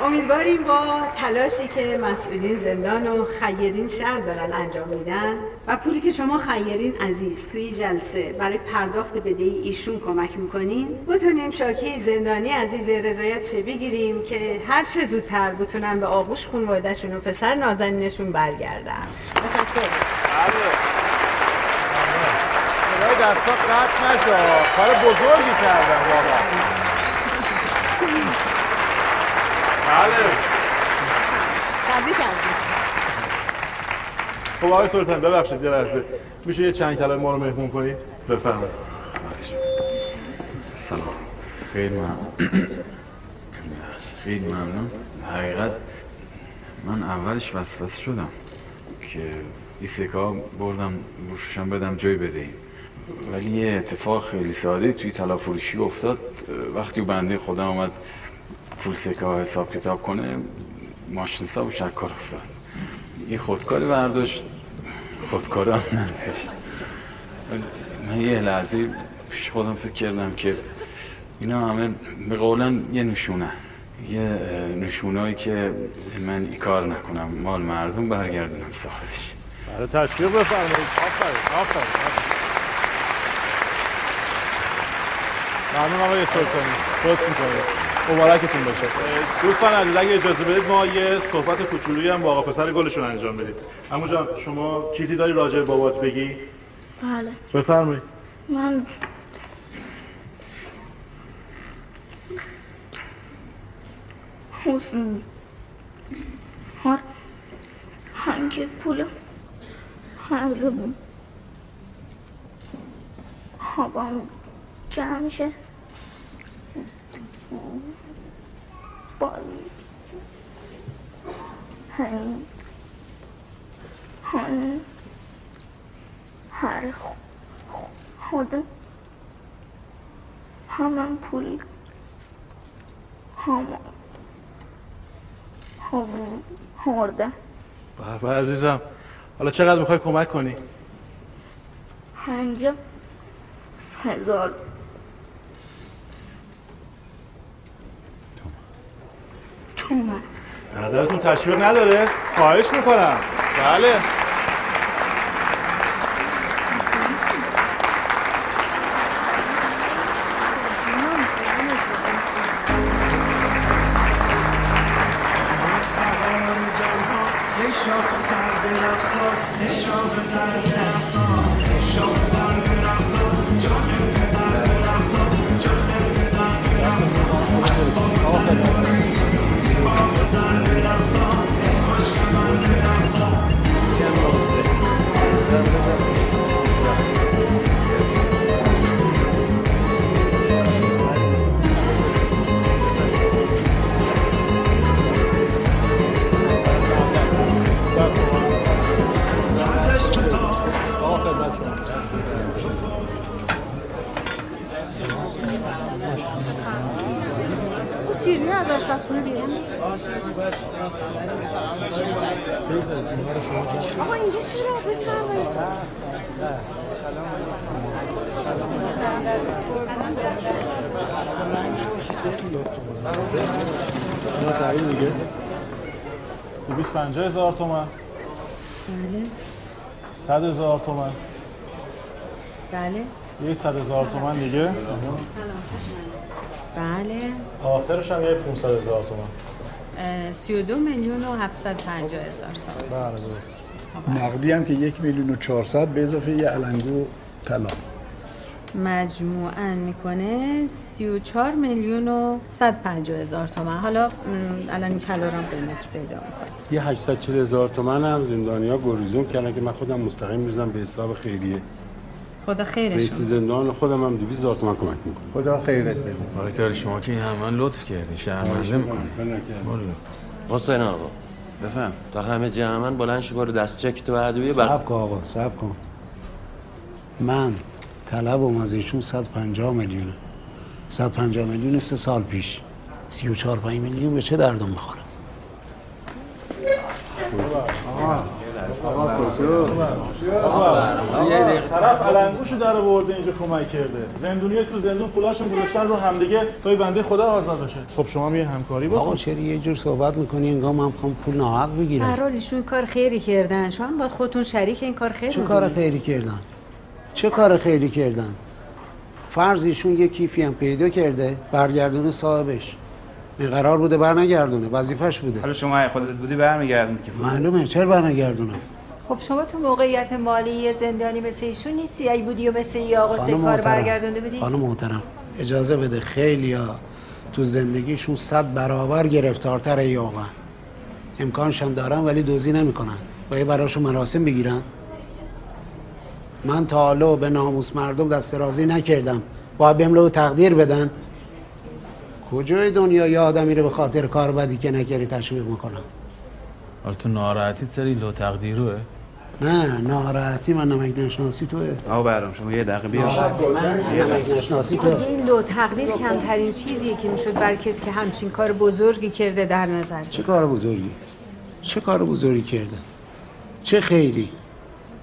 امیدواریم با تلاشی که مسئولین زندان و خیرین شهر دارن انجام میدن و پولی که شما خیرین عزیز توی جلسه برای پرداخت بدهی ایشون کمک می‌کنین بتونیم شاکی زندانی عزیز رضایت شه بگیریم که هر چه زودتر بتونن به آغوش خانواده‌شون و پسر نازنینشون برگردن. تشکر. خدای دستا قطع نشو کار بزرگی کردن واقعا تبریک خب آقای سلطان ببخشید یه لحظه. میشه یه چند کلمه ما رو مهمون کنید بفرمایید. سلام. خیلی ممنون. خیلی ممنون. حقیقت من اولش وسوسه شدم که این سکا بردم بفروشم بدم جای بدهیم ولی یه اتفاق خیلی ساده توی طلا فروشی افتاد. وقتی بنده خدا آمد پول سکه ها حساب کتاب کنه ماشین حساب شکار افتاد. یه خودکاری برداشت. خودکار هم من یه لحظه پیش خودم فکر کردم که اینا همه به قولن یه نشونه. یه نشونهایی که من ای کار نکنم. مال مردم برگردونم صاحبش بله تشریف بفرمایید. آفرین آفرین ممنون آقای سلطانی. لطف می‌کنید مبارکتون باشه. دوستان عزیز اگه اجازه بدید ما یه صحبت کوچولویی هم با آقا پسر گلشون انجام بدید عمو جان شما چیزی داری راجع به بابات بگی؟ بله. بفرمایید. من حسن هر هنگ پول هرزه بود هابام جمع شه باز. هن هن هر خود همان پول هم هرده به عزیزم. حالا چقدر می‌خوای کمک کنی؟ پنجاه هزار. نظرتون تشویق نداره؟ خواهش می‌کنم. بله. 100 هزار تومن. بله. یه 100 هزار تومن دیگه. بله. آخرش هم یه 500 هزار تومن. اه، 32 میلیون و 750 هزار تومان بله درست. نقدی هم که یک میلیون و چهارصد به اضافه یه علنگو طلا. مجموعاً می‌کنه 34 میلیون و 150 هزار تومن. حالا الان طلا رو هم قیمتش پیدا می‌کنه. یه 840 هزار تومن هم زندانیا گریزون کردن که من خودم مستقیم می‌زنم به حساب خیریه. خدا رئیس خیرشون زندان خودم هم 200 هزار تومن کمک می‌کنه خدا خیرت بده. آقای تاری شما که این همه لطف کردی شرمنده می‌کنی. حسین آقا. بفهم. تا همه جمعن بلند شو برو دست چک تو عدویه سب کن آقا سب کن. من طلبم از ایشون 150 میلیونه. 150 میلیون سه سال پیش. 34 5 میلیون به چه دردم می‌خوره؟ طرف علنگوشو در آورده اینجا کمک کرده. زندونیه تو زندون پولاشو گذاشتن رو همدیگه توی بنده خدا آزاد بشه خب شما هم یه همکاری آقا بکن چرا یه جور صحبت می‌کنی؟ انگار من می‌خوام پول ناحق بگیرم. هر حال ایشون کار خیری کردن. شما هم باید خودتون شریک این کار خیر چه کار خیری کردن؟ چه کار خیری کردن؟ فرض ایشون یه کیفی هم پیدا کرده برگردونه صاحبش. این قرار بوده برنگردونه وظیفش بوده. حالا شما خودت بودی برمیگردوندی که معلومه چرا برنگردونم؟ خب شما تو موقعیت مالی یه زندانی مثل ایشون نیستی؟ ای بودی و مثل یه آقا کار. برگردونده بودی؟ خانم محترم اجازه بده خیلی ها تو زندگیشون صد برابر گرفتارتر یه آقا. امکانش هم دارن ولی دوزی نمی‌کنن. باید براشون مراسم بگیرن. من تا حالا به ناموس مردم دست رازی نکردم. باید بهم لو تقدیر بدن. کجای دنیا یه آدمی رو به خاطر کار بدی که نکردی تشویق می‌کنم؟ حالا تو ناراحتی سری لو تقدیروه. نه ناراحتی من نمک نشناسی توه. آقا برام شما یه دقیقه بیا من نمک نشناسی توه. دیگه این لو تقدیر کمترین چیزیه که می‌شد بر کسی که همچین کار بزرگی کرده در نظر؟ چه کار بزرگی؟ چه کار بزرگی کرده؟ چه خیری؟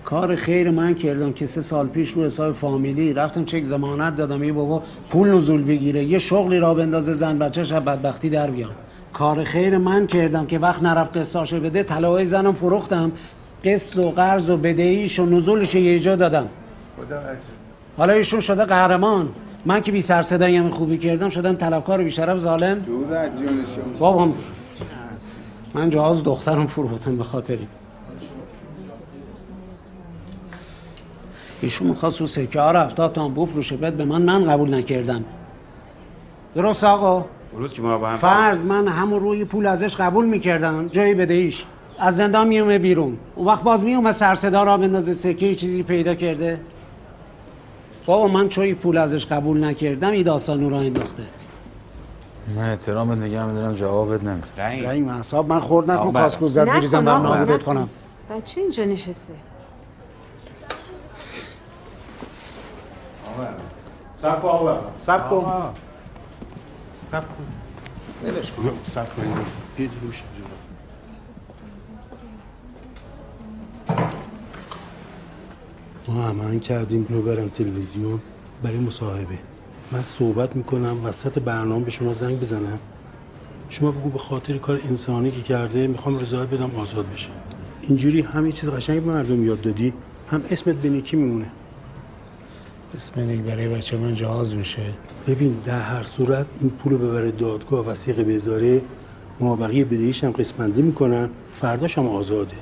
کار خیر من کردم که سه سال پیش رو حساب فامیلی رفتم چک زمانت دادم یه بابا پول نزول بگیره یه شغلی را بندازه زن بچهش از بدبختی در بیان کار خیر من کردم که وقت نرفت قسطاشو بده طلاهای زنم فروختم. قسط و قرض و بدهیش و نزولش یه جا دادم. خدا حالا ایشون شده قهرمان. من که بی سر صدایم خوبی کردم شدم طلبکار بی شرف ظالم دور از بابام من جهاز دخترم فروختم به خاطر ایشون می‌خواست رو سکه ها رفتا تا بفروشه بعد به من من قبول نکردم. درست آقا؟ روز که ما با هم فرض من همون روی پول ازش قبول می‌کردم. جایی بدهیش از زندان میومه بیرون. اون وقت باز میومه سرصدا را بندازه سکه چیزی پیدا کرده. بابا من چوی پول ازش قبول نکردم این داستان رو انداخته. من احترام نگه میدارم جوابت نمیده رحیم. اعصاب من خورد نکن آقا. کاسکو زد بریزم بر نابودت. کنم. بچه اینجا نشسته. سب آقا سب ولش کن کن جلو. ما همه کردیم اینو برم تلویزیون برای مصاحبه من صحبت می‌کنم وسط برنامه به شما زنگ بزنم شما بگو به خاطر کار انسانی که کرده می‌خوام رضایت بدم آزاد بشه اینجوری هم یه چیز قشنگ به مردم یاد دادی هم اسمت به نیکی میمونه اسم نیک برای بچه من جهاز میشه. ببین در هر صورت این پول رو ببره دادگاه وسیقه بذاره ما بقیه بدهیش هم قسمندی می‌کنن. فرداش هم آزاده.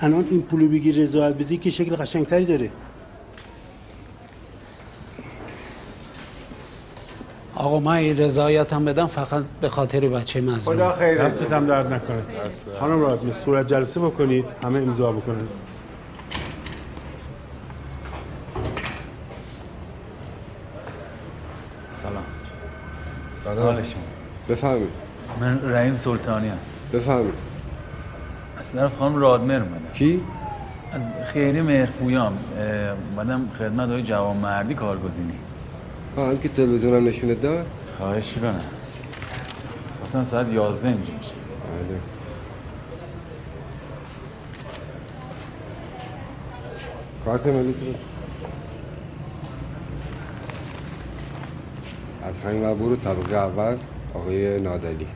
الان این پولو بگی رضایت بدی که شکل قشنگتری داره. آقا من این رضایت هم بدم فقط به خاطر بچه مظلوم. خدا خیر دستت هم درد نکنه. خانم راز صورت جلسه بکنید. همه امضا بکنن سلام سلام؟ بفهمید. من رحیم سلطانی هست بفهمید. از طرف خانم رادمر اومدم. کی؟ از خیری مهرپویام اومدم خدمت های جوانمردی کارگزینی. آه که تلویزیون هم نشونت داد؟ خواهش می‌کنم. گفتن ساعت 11 اینجا میشه. بله. کارت ملی تو از همین ور برو طبقه اول آقای نادلی.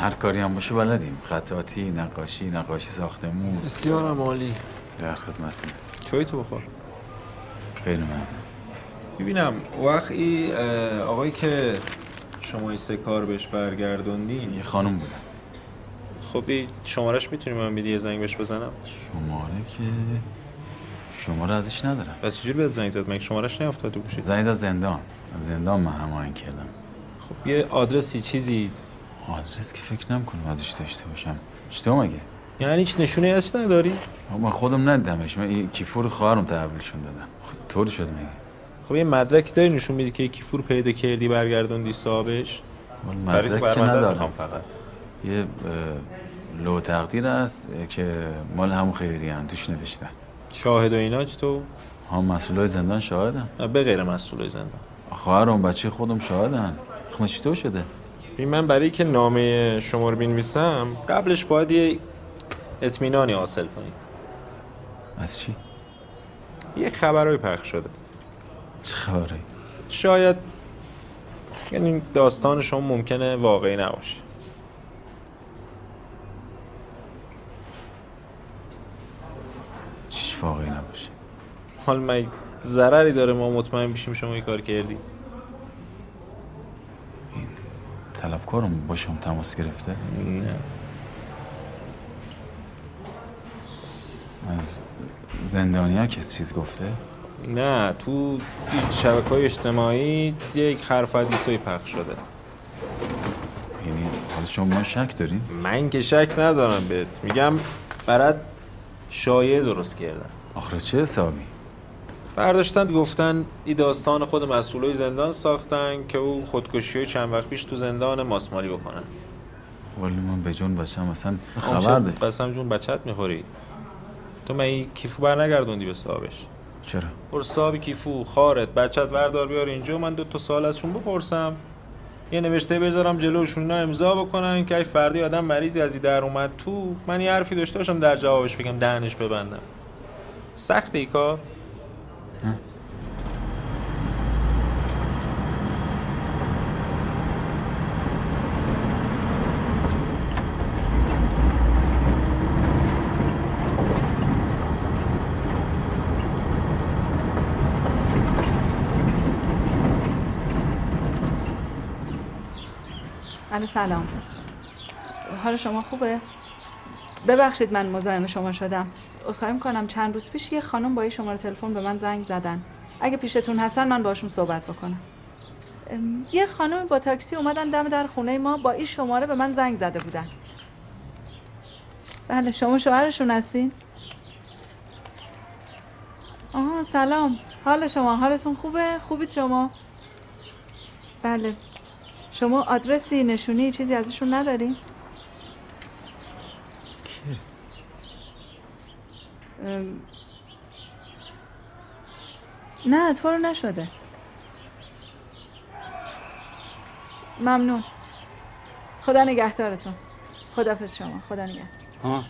هر کاری هم باشه بلدیم. خطاطی نقاشی نقاشی ساختمون. بسیار هم عالی. در خدمتتون هست چای تو بخور. خیلی ممنون. ببینم وقت ای اه، آقایی که شما این سه کار بهش برگردوندین. یه خانم بودن. خب شمارش می‌تونی من بدی یه زنگ بهش بزنم؟ شماره که شماره ازش ندارم. بس چجوری بهت زنگ زد؟ مگه شمارش نیافتاده بوشه زنگ زد زندان. از زندان من هماهنگ کردم. خب یه آدرسی چیزی؟ آدرس که فکر نمی‌کنم ازش داشته باشم. اشتباه مگه؟ یعنی هیچ نشونه ازش نداری؟ من خودم ندیدمش. من کیفور خواهرم تحویلشون دادم. خب طور شد میگه خب یه مدرک داری نشون میدی که کیفور پیدا کردی برگردوندی صاحبش مدرک تو که ندارم. فقط. یه لو تقدیر است که مال همون خیلی هم توش نوشتن. شاهد و اینا تو هم مسئولای زندان شاهدن. به غیر مسئولای زندان. خواهرم بچه خودم شاهدن. خب چطور شده؟ ببین من برای که نامه شما رو بنویسم قبلش باید یه اطمینانی حاصل کنیم از چی؟ یه خبرهای پخش شده. چه خبره شاید یعنی داستان شما ممکنه واقعی نباشه. واقعی نباشه. حال من ضرری داره ما مطمئن بشیم شما این کار کردی. طلبکارم با شما تماس گرفته؟ نه. از زندانی ها کسی چیز گفته؟ نه تو شبکه های اجتماعی یک حرف حدیثی پخش شده. یعنی حالا شما ما شک دارین من که شک ندارم بهت. میگم برات شایعه درست کردن. آخر چه حسابی؟ برداشتن گفتن این داستان خود مسئولای زندان ساختن که او خودکشی چند وقت پیش تو زندان ماسمالی بکنن ولی من به جون بچم اصلا خب خبر داشت قسم جون بچت می‌خوری. تو من این کیفو بر نگردوندی به صاحبش؟ چرا؟ بر صاحب کیفو خارت بچت وردار بیار اینجا من دو تا سال ازشون بپرسم. یه نوشته بذارم جلوشون امضا بکنن که فردی آدم مریضی از در اومد تو من یه حرفی داشته باشم در جوابش بگم دهنش ببندم. سخت ای کار؟ سلام. حال شما خوبه؟ ببخشید من مزاحم شما شدم. عذرخواهی می‌کنم چند روز پیش یه خانم با یه شماره تلفن به من زنگ زدن. اگه پیشتون هستن من باشون صحبت بکنم. یه خانم با تاکسی اومدن دم در خونه ما با این شماره به من زنگ زده بودن. بله شما شوهرشون هستین؟ آها سلام. حال شما حالتون خوبه؟ خوبید شما؟ بله. شما آدرسی نشونی چیزی ازشون ندارین؟ ام، نه تو رو نشده. ممنون. خدا نگهدارتون. خدافظ شما. خدا نگهدار. ها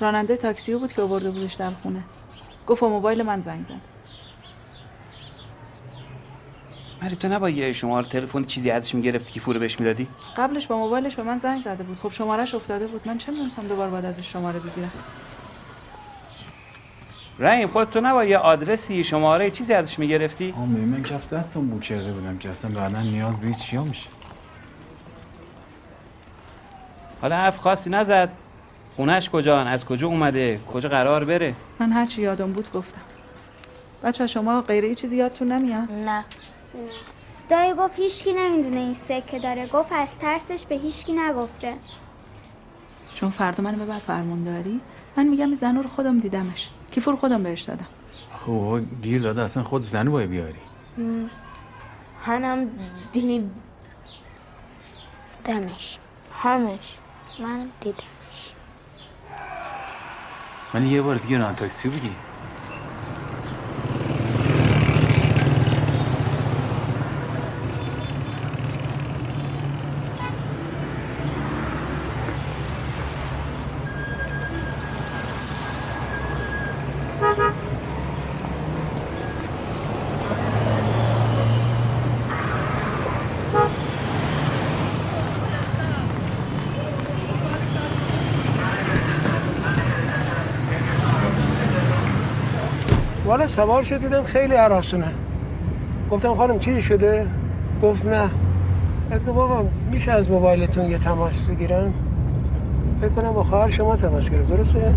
راننده تاکسی بود که آورده بودش در خونه. گفت با موبایل من زنگ زد. مری تو نباید یه شماره تلفن چیزی ازش می‌گرفتی که فوره بهش می‌دادی؟ قبلش با موبایلش به من زنگ زده بود. خب شمارش افتاده بود. من چه می‌دونستم دوباره باید ازش شماره بگیرم؟ رحیم خود تو نباید یه آدرسی شماره چیزی ازش می‌گرفتی؟ آمی من کف دستم بو کرده بودم که اصلا بعدا نیاز به هیچ چیا میشه. حالا حرف خاصی نزد. خونش کجا از کجا اومده؟ کجا قرار بره؟ من هر چی یادم بود گفتم. بچه شما غیر ای چیزی یادتون نمیاد؟ نه. دایی گفت هیچکی نمی‌دونه این سکه داره. گفت از ترسش به هیچکی نگفته. چون فردا منو ببر فرمانداری من میگم این زنو رو خودم دیدمش. کیفور خودم بهش دادم. خب گیر داده اصلا خود زنو باید بیاری. هنم دید دمش. همش. من دیدمش. ولی یه بار دیگه ران تاکسی بودی والا سوار شد دیدم خیلی عراسونه گفتم خانم چیزی شده؟ گفت نه. گفتم بابا میشه از موبایلتون یه تماس بگیرم؟ فکر کنم با خواهر شما تماس گرفت درسته؟ بله.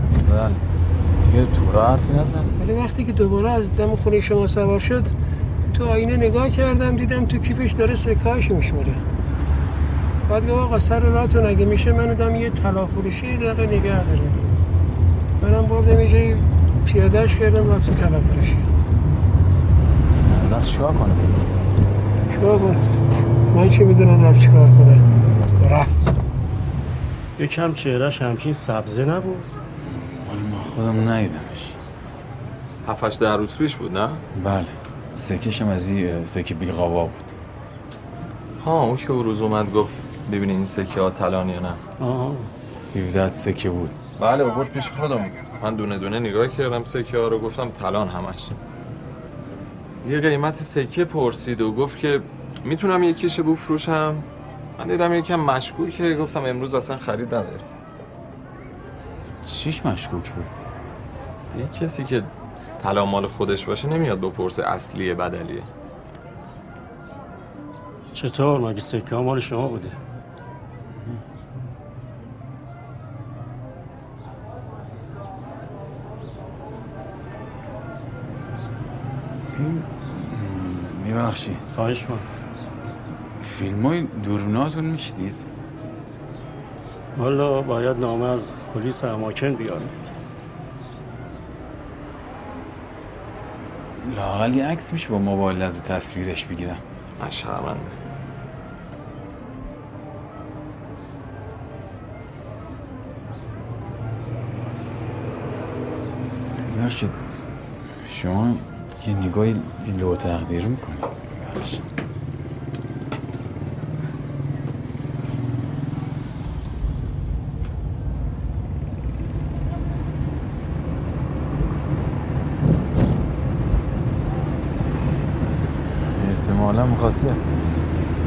دیگه تو حرفی نزن. ولی وقتی که دوباره از دم خونه شما سوار شد تو آینه نگاه کردم دیدم تو کیفش داره سکهاش میشموره. بعد گفت آقا سر راتون اگه میشه من دم یه طلا فروشی دقیقه نگه داره منم بردم یه پیادهش کردم رفت تو فروشی رفت چیکار کنه؟ چیکار کنه؟ من چه می‌دونم رفت چیکار کنه؟ رفت. یکم چهرش همچین سبزه نبود. ولی ما خودم ندیدمش هفتش در روز پیش بود نه؟ بله. سکشم از این سکه بیقابا بود. ها اون که او روز اومد گفت ببینین این سکه ها تلان یا نه. آه. 17 سکه بود. بله آورد پیش خودم. من دونه دونه نگاه کردم سکه ها رو گفتم تلان همش. یه قیمت سکه پرسید و گفت که می‌تونم یکیش بفروشم؟ من دیدم یکم مشکوکه گفتم امروز اصلا خرید نداره چیش مشکوک بود؟ یه کسی که طلا مال خودش باشه نمیاد بپرسه اصلیه بدلیه. چطور؟ مگه سکه ها مال شما بوده؟ میبخشی. خواهش من فیلم های دوروناتون می‌شدید والا باید نامه از پلیس اماکن بیارید. لاقل یه عکس میشه با موبایل از او تصویرش بگیرم. من شرمنده شما یه نگاهی این لو تقدیر می‌کنی. احتمالا می‌خواسته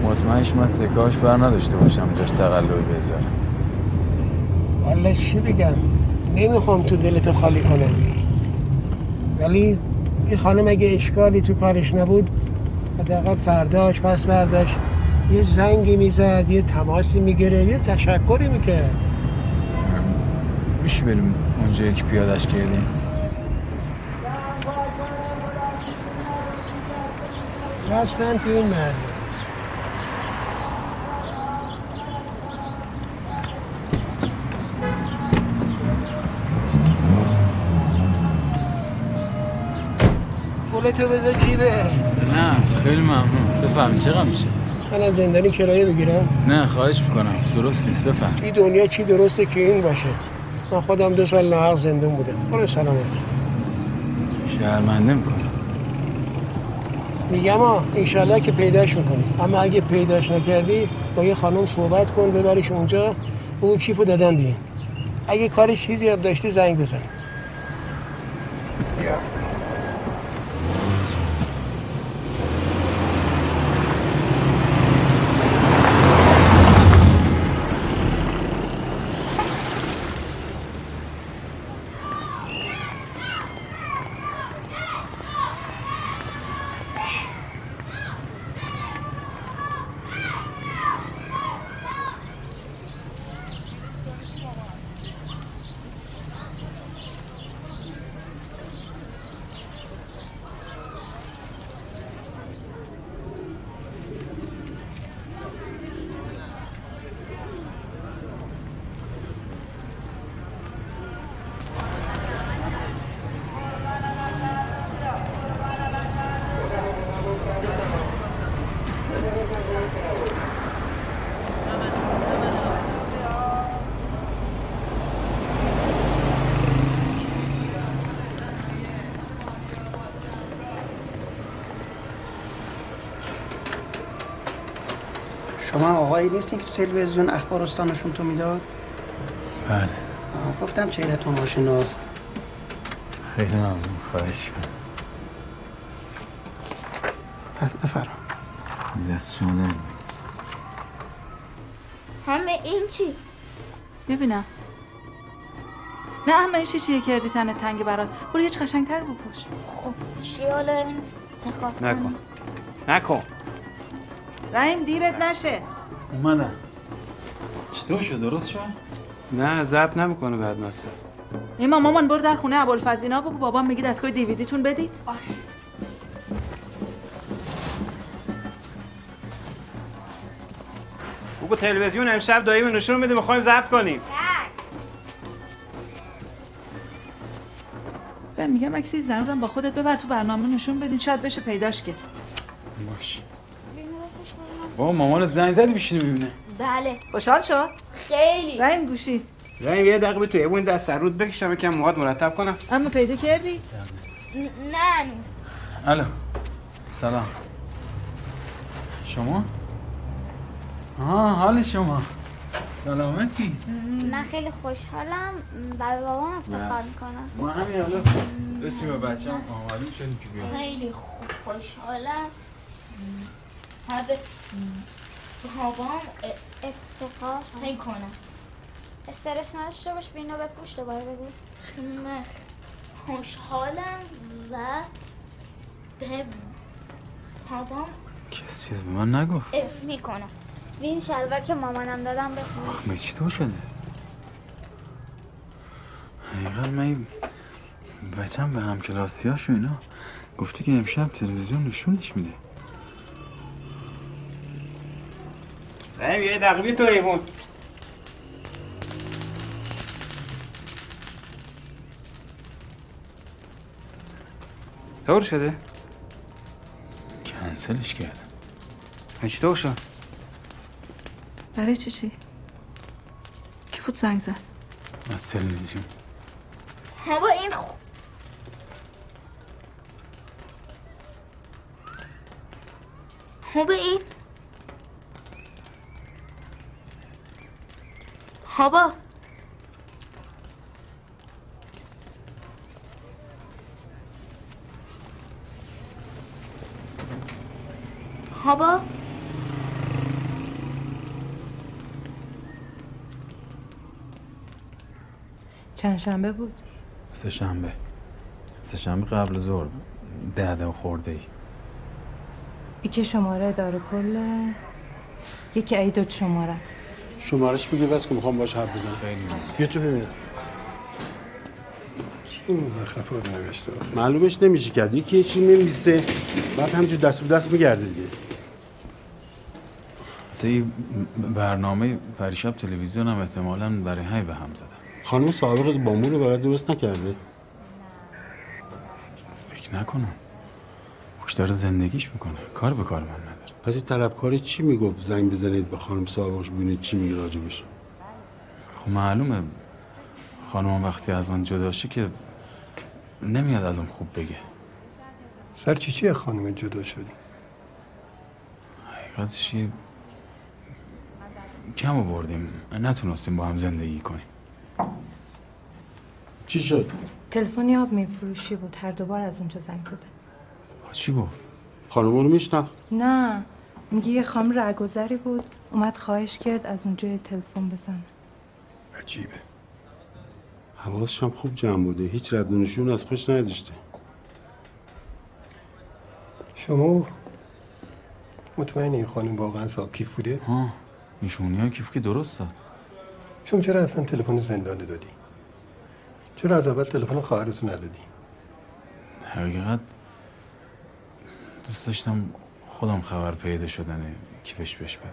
مطمئنش من سکاش بر نداشته باشم جاش تقلبی بذارم. والا چی بگم؟ نمی‌خوام تو دلتو خالی کنم. ولی این خانم اگه اشکالی تو کارش نبود حداقل فرداش پس برداشت یه زنگی می‌زد یه تماسی می‌گیره یه تشکری می‌کرد. میشه بریم اونجا یک پیادش کردیم. رفتن تو این محله پولتو بذار جیبه نه خیلی ممنون. بفهمی چقدر میشه؟ من از زندانی کرایه بگیرم. نه خواهش می‌کنم. درست نیست بفهم این دنیا چی درسته که این باشه؟ من خودم دو سال ناحق زندون بودم. برو سلامت. شرمنده می‌کنم. میگم ها انشالله که پیداش می‌کنی. اما اگه پیداش نکردی با یه خانم صحبت کن ببریش اونجا. بگو کیفو دادن بیان اگه کاری چیزی یاد داشتی زنگ بزن. شما آقایی نیستین که تو تلویزیون اخبار استانشون تو می‌داد؟ بله. آه، گفتم چهرهتون آشناست خیلی ممنون خواهش کنم بله، بفرم دست شما همه این چی؟ ببینم نه همه این چیه کردی تنه تنگ برات؟ برو یه قشنگتر بپوش. خب چی حالا؟ این نخواه نکن. نکن. رحیم دیرت نشه. اومدم. چطور شد؟ درست شد؟ نه ضبط نمی‌کنه بعد مصرف ایما مامان برو در خونه ابوالفضینا بگو. بابام میگه دستگاه دیویدیتون بدید. باش. بگو تلویزیون امشب داییم نشون میده می‌خوایم ضبط کنیم. من میگم عکس زن رو با خودت ببر تو برنامه نشون بدین. شاید بشه پیداش کرد باش. بابا مامانت زنگ زدی بشینه ببینه بله. خوشحال شد خیلی. رحیم گوشید. رنگ یه دقیقه تو اون دست سر رود بکشم یکم مواد مرتب کنم. اما پیدا کردی؟ نه هنوز. الو. سلام. شما؟ آها حال شما. سلامتی؟ من خیلی خوشحالم. برای بابام افتخار می‌کنم. ما همین حالا اسمی با بچه هم آمدیم شدیم که بیاد خیلی خوشحالم. هر به بابام افتخار. می‌کنم استرس نداشته باش به اینو بپوش دوباره بگو. من خوشحالم و به بابام کس چیز به من نگفت؟ اف می‌کنم. این شلوار که مامانم دادم بپوش آخ می چطور شده؟ حقیقا من این بچم به همکلاسیاش و اینا گفتی که امشب تلویزیون نشونش میده. رنگ یه دقیقه تو ایوون طور شده؟ کنسلش کردم چطور شد؟ برای چی چی؟ کی بود زنگ زد؟ از تلویزیون. بابا این خوب خوب این هابا هابا چند شنبه بود؟ سه شنبه سه شنبه قبل ظهر. ده ده خورده ای. که شماره داره کله یکی ایداد شماره است. شمارش بگیر بس که می‌خوام باش حرف بزنم. بیا تو ببینم. این مزخرفات نوشته معلومش نمیشه کرد. یکی یه چیزی نمیسه بعد همینجور دست به دست میگرده دیگه. اصلا این برنامه پریشب تلویزیون هم احتمالا برای همین به هم زدم خانم سابق بامون رو برای درست نکرده؟ فکر نکنم. خوش داره زندگیش می‌کنه. کار به کار من نداره. پس این طلبکاری چی می‌گفت؟ زنگ بزنید به خانم سابقش ببینید چی میگه راجبش. خب معلومه. خانم وقتی از من جدا شه که نمیاد ازم خوب بگه. سر چی چی خانم جدا شدی؟ حقیقتش یه کم آوردیم. نتونستیم با هم زندگی کنیم. چی شد؟ تلفنی آب میفروشی بود. هر دوبار از اونجا زنگ زده چی گفت؟ خانم رو میشناخت؟ نه. میگه یه خانم رهگذری بود. اومد خواهش کرد از اونجا تلفن بزن. عجیبه. حواسش هم خوب جمع بوده. هیچ رد و نشون از خوش نداشته شما مطمئن این خانم واقعا صاحب کیف بوده؟ ها نشونی های کیف که درست داد. شما چرا اصلا تلفن زندانه دادی؟ چرا از اول تلفن خواهرتو ندادی؟ حقیقت دوست داشتم خودم خبر پیدا شدن کیفش بهش بدم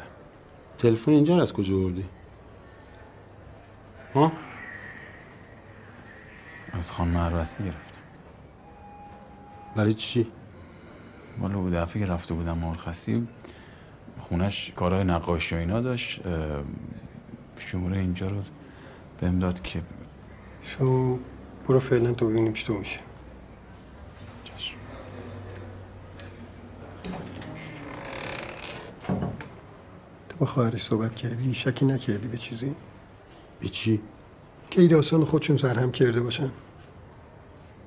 تلفن اینجا از کجا بردی؟ ها؟ از خانم عروسی گرفتم برای چی؟ والا بود دفعه که رفته بودم مرخصی خونش کارهای نقاشی و اینا داشت شماره اینجا رو بهم داد که شما برو فعلا تو ببینیم چطور میشه با خواهرش صحبت کردی شکی نکردی به چیزی؟ به چی؟ که این داستان خودشون سرهم کرده باشن.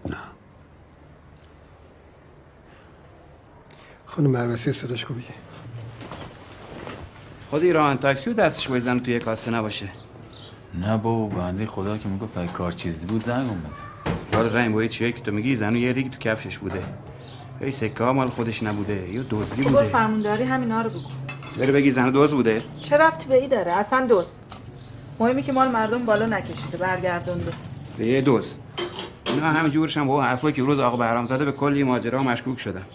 نه. خانم مروسی صداش کو بگه خود ایران تاکسی رو دستش بزنه توی کاسه نباشه. نه بابا بنده خدا که می‌گفت اگه کار چیزی بود زنگم بزن. حالا رنگ باید چیه که تو میگی زنو یه ریگ تو کفشش بوده. ای سکه ها مال خودش نبوده یا دزدی برو بوده. فرمونداری همینا رو بگو. بری بگی زنو دوز بوده؟ چه ربطی به ای داره؟ اصلا دوست مهمی که مال مردم بالا نکشیده برگردونده. به یه دوز. اینا همه جورشن با حرفایی که روز آقا بهرام زده به کلی ماجرا مشکوک شدن.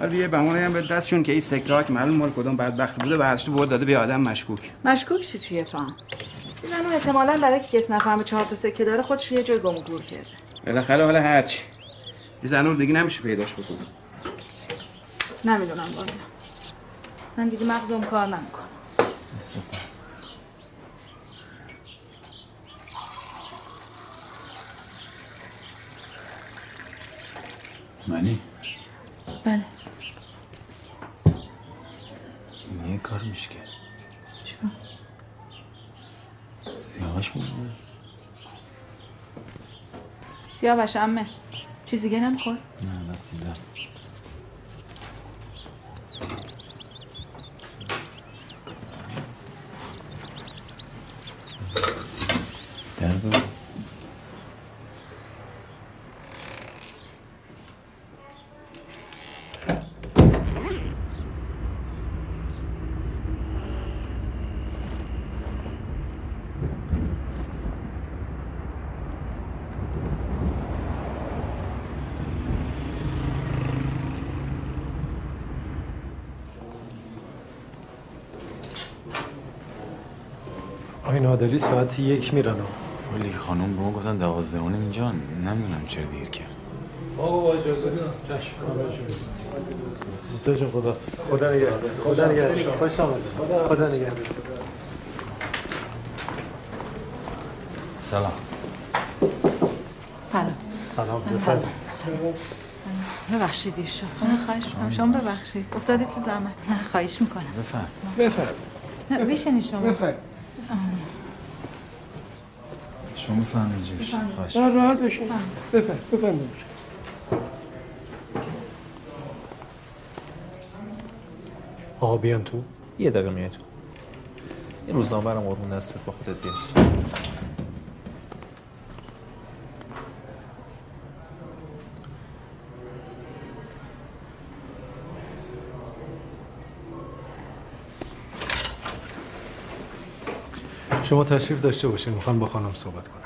ولی یه بمونه هم به دستشون که این که معلوم مال کدوم بدبخت بوده برداشته برد داده به آدم مشکوک. مشکوک چی چیه تو هم؟ این زنو احتمالا برای که کس نفهمه چهار تا سکه داره خودش یه جای گم و گور کرده. بالاخره حالا هرچی این زنو دیگه نمیشه پیداش بکنم نمی‌دونم والا. من دیگه مغزم کار نمی‌کنه منی؟ بله. یه کار میشه که. چیکار؟ سیاهش بود. سیاوش امه چیز دیگه نمیخور نه دستی درد درد نادلی ساعت یک میرن ولی خانم به ما گفتن دوازده و نیم اینجا نمی‌دونم چرا دیر کرد. آقا با اجازه چشم. موسی جون خدا خدا نگهدار. خدا نگهدار. خوش خدا نگهدار. سلام. سلام. سلام. سلام. ببخشید شد نه خواهش می‌کنم. شما ببخشید. افتادید تو زحمت. نه خواهش می‌کنم. بفرم بفرم نه شما. بفرم شما بفرمایید جوش خواهش نه راحت بشین بفرم بفرم آقا بیان تو. یه دقیقه میای تو این روزنامه برام قربون دستت با خودت بیار. شما تشریف داشته باشین. می‌خوام با خانم صحبت کنم.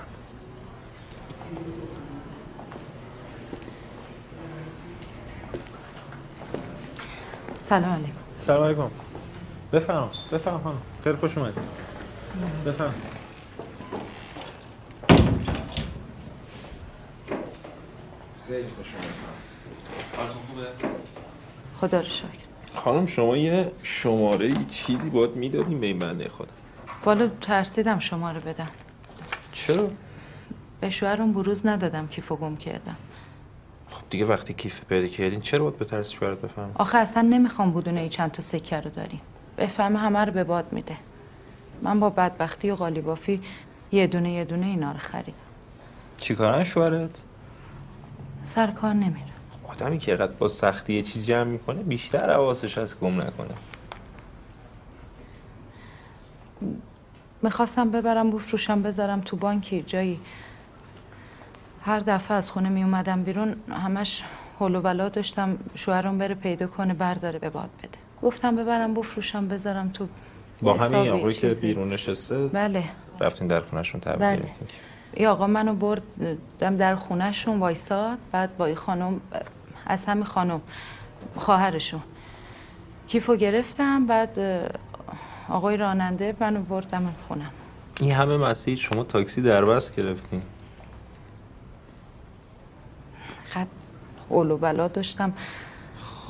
سلام علیکم. سلام علیکم. بفرم بفرم خانم. خیلی خوش اومدید. بفرم خیلی خوش؟ خدا رو شکر. خانم شما یه شماره ای چیزی باید می‌دادیم به این بنده خدا. والا ترسیدم شما رو بدم. چرا؟ به شوهرم بروز ندادم کیفو گم کردم. خب دیگه وقتی کیف پیدا کردین چرا باید به ترس شوهرت بفهم آخه اصلا نمی‌خوام بدونه ای چند تا سکه رو داریم بفهمه همه رو به باد میده. من با بدبختی و قالیبافی یه دونه یه دونه اینا رو خریدم چیکارن شوهرت؟ سر کار نمیره. آدمی که قد با سختی یه چیز جمع می‌کنه بیشتر حواسش هست گم نکنه. می‌خواستم ببرم بفروشم بذارم تو بانکی جایی. هر دفعه از خونه می اومدم بیرون همش هول و بلا داشتم. شوهرم بره پیدا کنه برداره به باد بده. گفتم ببرم بفروشم بذارم تو با همین آقایی که. بیرون نشسته؟ بله. رفتین در خونشون تبریک بله. این آقا منو برد دم در خونهشون وایساد. بعد با این خانم از همین خانم خواهرشون. کیفو گرفتم. بعد آقای راننده منو بردم خونم. این همه مسیر شما تاکسی در بس گرفتین خط اولو بلا داشتم.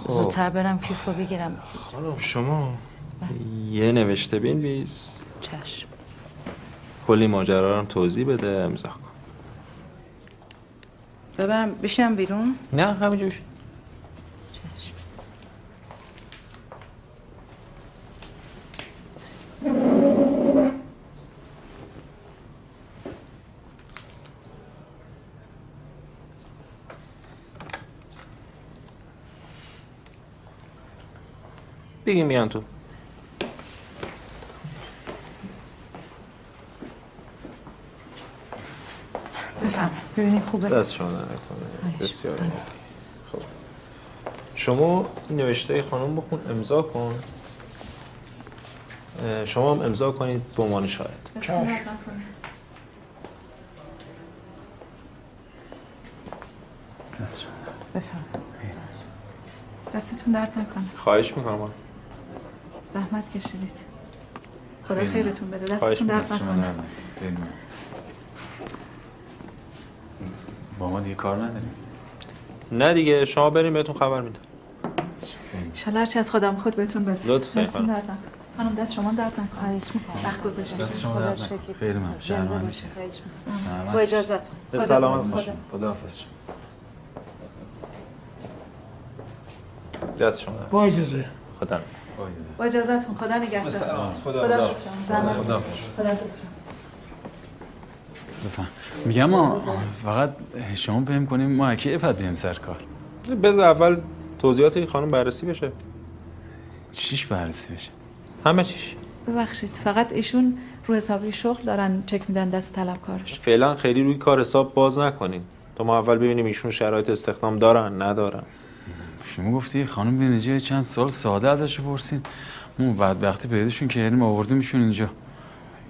زودتر برم کیفو بگیرم. خانم شما؟ یه نوشته بنویس. چشم. کلی ماجرا رو هم توضیح بده امضا کن. ببرم بشم بیرون؟ نه همینجا بشین چشم دیگه میان تو. بفهم ببینید خوبه؟ دست شما نکنه. بسیار عالی. خب. شما نوشته خانم بخون امضا کن. شما هم امضا کنید به عنوان شاهد. بفهم دستتون درد نکنه. خواهش می‌کنم. زحمت کشیدید. خدا خیرتون بده. دستتون درد نکنه. با ما دیگه کار نداریم. نه دیگه شما بریم بهتون خبر میدم. انشالله هرچی از خودم خود بهتون بده. لطفاً. خانم. دست شما درد نکنه. خواهش می‌کنم. وقت گذاشتید. دست شما خدا درد. نکنه. خیلی ممنون. زنده شرمنده. با اجازتون. به سلامت. باشین. خداحافظ شما. دست شما درد. با اجازه. خدا با اجازتون خدا نگهدار. خدا خدا خدا. خدا. بفهم. میگم ما فقط شما فهم کنیم ما کی افت بیم سر کار؟ بذار اول توضیحات این خانم بررسی بشه. چیش بررسی بشه؟ همه چیش. ببخشید فقط ایشون رو حسابی شغل دارن چک میدن دست طلبکارش فعلا خیلی روی کار حساب باز نکنین. تا ما اول ببینیم ایشون شرایط استخدام دارن ندارن. شما گفتی خانم بینجی چند سال ساده ازش پرسین. ما بدبختی پیداشون کردیم آوردیمشون اینجا.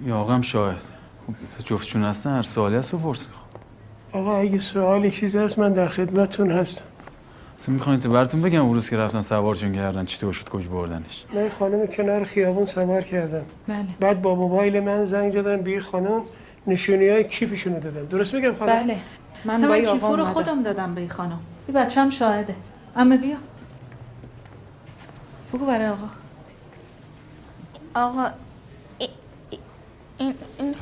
یا آقا هم شاهد خب جفتشون هستن هر سوالی هست بپرسین خب آقا اگه سوالی چیزی هست من در خدمتتون هستم. اصلا می‌خواین تو براتون بگم اون روز که رفتن سوارشون کردن چی تو شد کج بردنش؟ من خانم کنار خیابون سوار کردم. بله. بعد با موبایل من زنگ زدن به این خانم نشونی های کیفشونو دادن. درست میگم خانم؟ بله. من با آقا. خودم دادم به این خانم. این بچه هم شاهده. اما بیا. بگو برای آقا. آقا ای- ای- این این خ-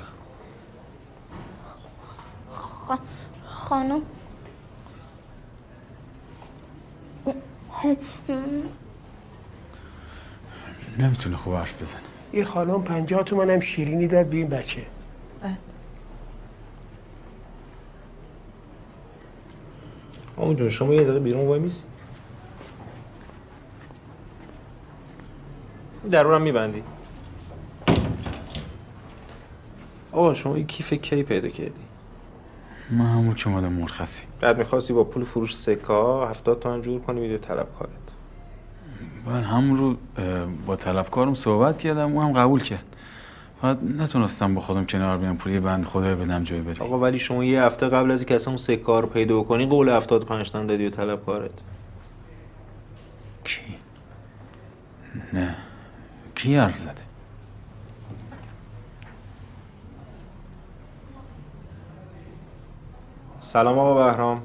خ- خانم. نمی‌تونه خوب حرف بزنه. این خانم پنجاه تومن هم شیرینی داد به این بچه. اون جون شما یه دقیقه بیرون وای میسی درونم میبندی. آقا شما این کیف کی پیدا کردی؟ من همون که اومدم مرخصی. بعد می‌خواستی با پول فروش سکه ها هفتاد تومن جور کنی میده طلبکارت من همون رو با طلبکارم صحبت کردم او هم قبول کرد. فقط نتونستم با خودم کنار بیام پولی بند خدای بدم جای بده. آقا ولی شما یه هفته قبل از اینکه اصلا اون رو پیدا کنی قول 75 تن دادی و طلبکارت کی؟ نه. کی زده سلام آقا بهرام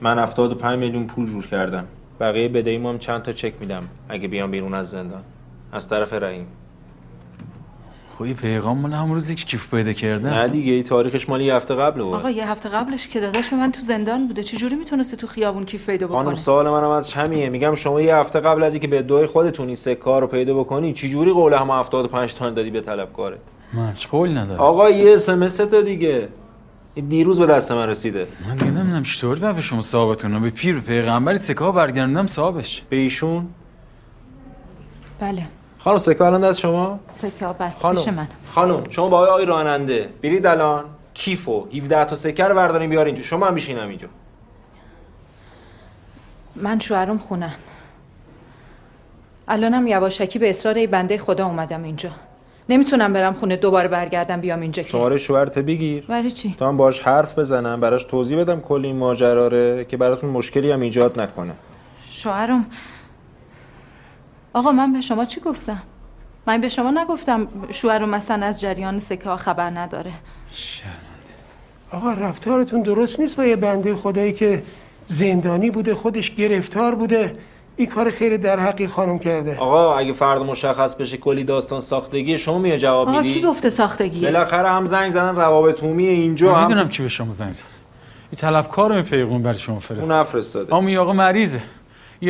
من 75 میلیون پول جور کردم بقیه بدهی هم چند تا چک میدم اگه بیام بیرون از زندان از طرف رحیم خب یه پیغام مال همون روزی که کیف پیدا کردم. نه دیگه این تاریخش مال یه هفته قبل بود. آقا یه هفته قبلش که داداش من تو زندان بوده چجوری می‌تونسته تو خیابون کیف پیدا خانم بکنه سوال منم از همینه. میگم شما یه هفته قبل از اینکه به دوی خودتون این سکه رو پیدا بکنی چجوری قول هم 75 تومن دادی به طلبکارت من چه قول ندارم؟ آقا یه اس ام تا دیگه. این دیروز به دست من رسیده. من دیگه نمی‌دونم باید به شما صاحبتون به پیر پیغمبری سکه ها برگردوندم صاحبش به ایشون؟ بله. خانم سکه الان دست شما؟ سکه بله پیش من. خانم شما با آقای راننده برید الان کیفو 17 تا سکه رو بردارین بیار اینجا. شما هم بشینم اینجا. من شوهرم خونن الانم یواشکی به اصرار ای بنده خدا اومدم اینجا. نمی‌تونم برم خونه دوباره برگردم بیام اینجا که. شماره شوهرت بگیر. برای چی؟ تا من باش حرف بزنم براش توضیح بدم کل این ماجرا رو که براتون مشکلی هم ایجاد نکنه. شوهرم آقا من به شما چی گفتم؟ من به شما نگفتم شوهرم مثلا از جریان سکه ها خبر نداره. آقا رفتارتون درست نیست با یه بنده خدایی که زندانی بوده خودش گرفتار بوده. این کار خیلی در حقی خانم کرده. آقا اگه فرد مشخص بشه کلی داستان ساختگی شما میاد جواب آقا میدی؟ کی گفته ساختگیه بالاخره هم زنگ زدن روابط عمومی اینجا من هم می‌دونم کی به شما زنگ زد. این طلبکار می پیغون برای شما فرست اون نفرستاده اما این آقا مریضه.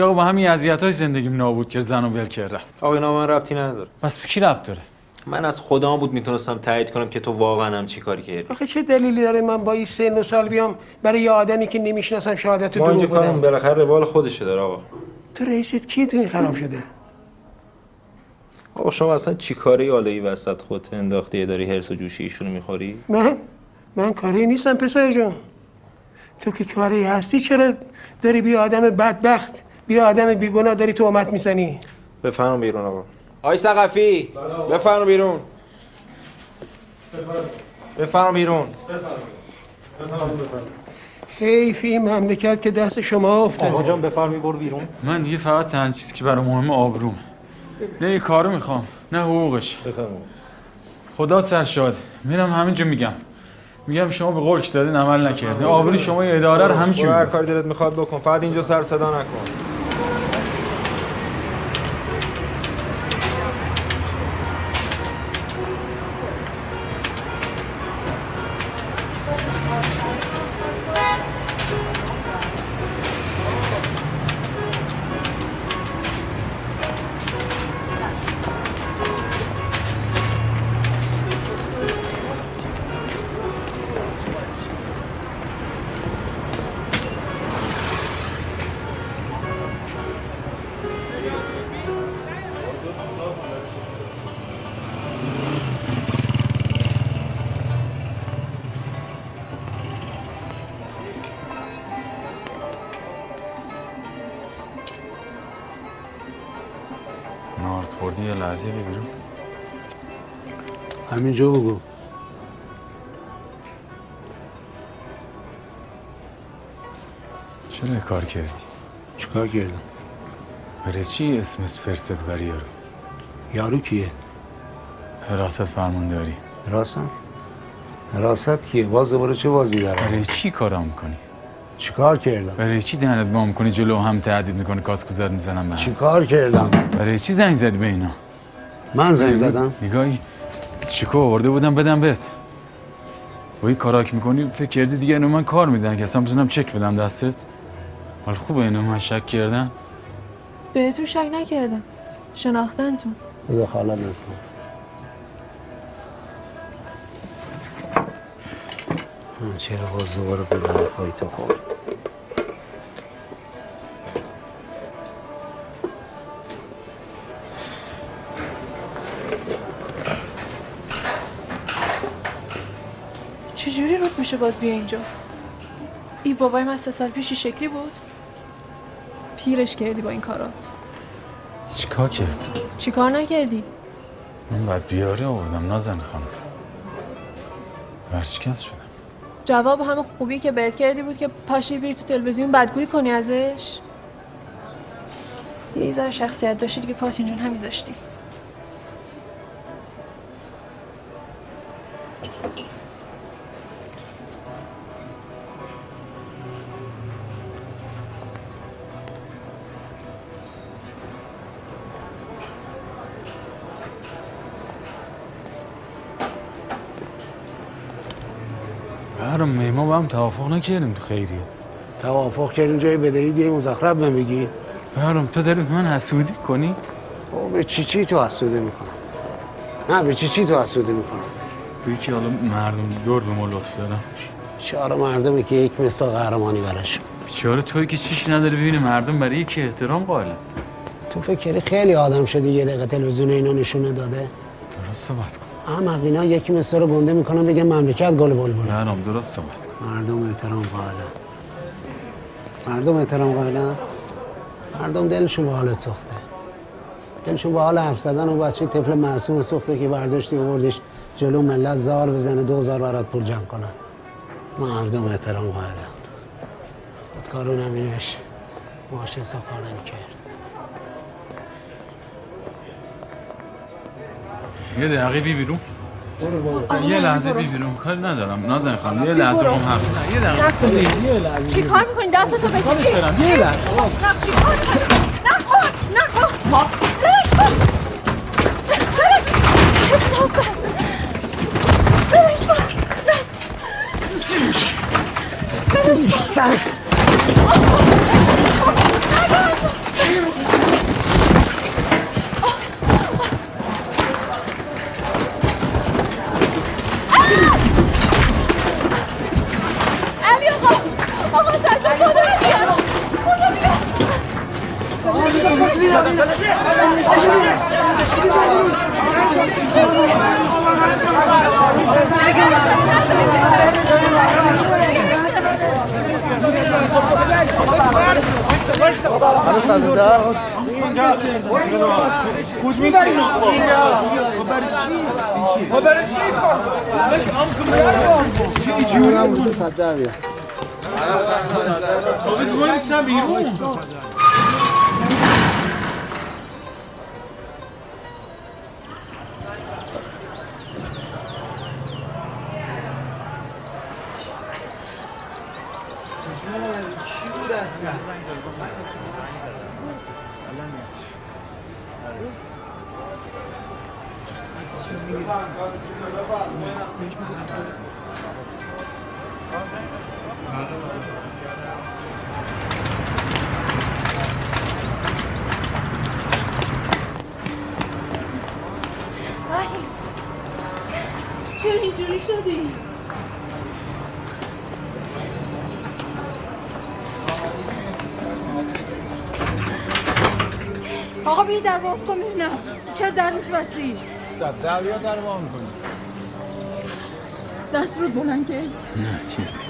آقا با همین اذیت‌های زندگیم نابود کرد زن و ول کرد رفت. آقا اینا من ربطی نداره. پس به کی ربط داره؟ من از خودم بود می‌تونستم تایید کنم که تو واقعا هم چی کاری کردی. آخه چه دلیلی داره من با این سن و سال بیام برای یه آدمی که نمی‌شناسم شهادت اینجا دروغ بدم بالاخره روال خودشه داره آقا. تو رئیست کی تو این خراب شده؟ آقا شما اصلا چی کاری آلایی وسط خودت انداختی؟ داری هرس و جوشی ایشونو می‌خوری؟ من؟ من کاری نیستم پسر جون تو که کاری هستی چرا داری بی آدم بدبخت بی آدم بیگناه داری تهمت می‌زنی. بفرما بیرون آقا. آی سقفی. بفرما بیرون. بفرما بیرون. حیف این مملکت که دست شما افتاده. آقا جان بفرمی برو بیرون. من دیگه فقط تنها چیزی که برای مهمه آبرومه نه یه کارو می‌خوام نه حقوقش. خدا سرشاد میرم همینجا میگم. میگم شما به قول که دادین عمل نکردین. آبروی شما یه اداره رو همینجا برو هر کاری دلت می‌خواد بکن. فقط اینجا سر صدا نکن. کردی؟ چیکار کردم برای چی اسم فرست بری یارو یارو کیه؟ حراست فرمانداری. حراست حراست کیه؟ باز دوباره چه بازی داره؟ برای چی کارا می‌کنی چیکار کردم؟ برای چی دهنت با می‌کنی جلو هم تهدید می‌کنی کاسکوزت می‌زنم به هم؟ چیکار کردم؟ برای چی زنگ زدی به اینا؟ من زنگ زدم؟ نگاهی چیکو آورده بودم بدم بهت. با این کاراک می‌کنی فکر کردی دیگه اینو من کار میدن که اصلا بتونم چک بدم دستت؟ حال خوبه اینو من شک کردم؟ بهتون شک نکردم. شناختنتون. دخالت نکن. من چرا باز دوباره به حرفای تو خورد چجوری رود میشه باز بیا اینجا؟ ای بابای من سه سال پیش شکلی بود؟ پیرش کردی با این کارات؟ چیکار کرد چیکار نکردی؟ من بعد بیاری آوردم نازن خانم. ورشکست شدم جواب همه خوبی که بهت کردی بود که پاشی بری تو تلویزیون بدگویی کنی ازش؟ یه ذره شخصیت داشتی دیگه پاتین جون همیذاشتی با هم توافق نکردیم تو خیریه. توافق کردیم جای بدهی دیگه مزخرف بگی برام تو داری من حسودی کنی؟ او به چی چی تو حسودی می‌کنم؟ نه به چی چی تو حسودی می‌کنم؟ بگی که حالا مردم دور به ما لطف دارن. چهار مردمی که یک مثال قهرمانی براش. بیچاره توی که چیش نداره ببینه مردم برای یکی احترام قائلن. تو فکر کردی خیلی آدم شده یه دقیقه تلویزیون اینا نشونه داده؟ درست صحبت کن. احمق اینا یکی مثل رو گنده می‌کنن بگه مملکت گل بلبل برام درست صحبت مردم احترام قائلن. مردم احترام قائلن؟ مردم دلشون به حالت سوخته دلشون به حال حرف زدن و بچه طفل معصوم سوخته که برداشتی وردش جلو ملت زار بزنه دوزار برات پول جمع کنن. مردم احترام قائلن. خودکارو نمینش ماشه حساب کار نمی‌کرد یه دقیقه بی بیرون. یه لحظه بی بیرون کاری ندارم. نازن خانم یه لحظه هم حرف یه دقیقه چی کار می‌کنی؟ دستتو بگیری یه لحظه. چی کار می‌کنی؟ نکن نکن برش کن. برش کن. برش کن. برش کن. کج می‌برین خب برای چی؟ خب برای چی؟ چی؟ جوری هم بود صده بیا ثابت کنیم بیرون. در باز کن ببینم چرا در روش بستی؟ صده بیا در وام کنی دست رو بلند کرد نه چیز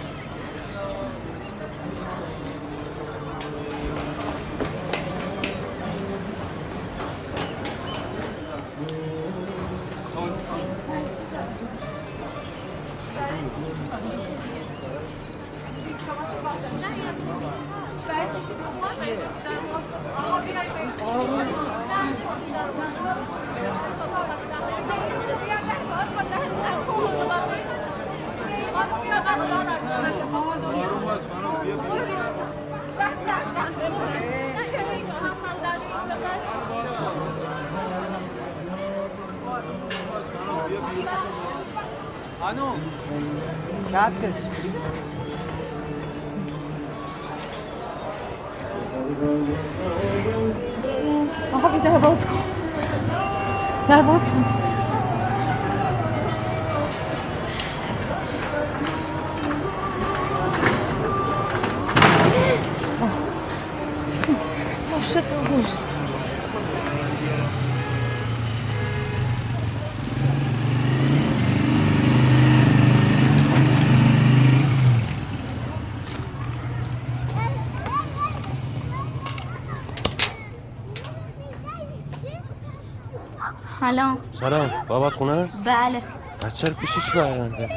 سلام. سلام. بابات خونه؟ بله. بچه رو پیشش برنده.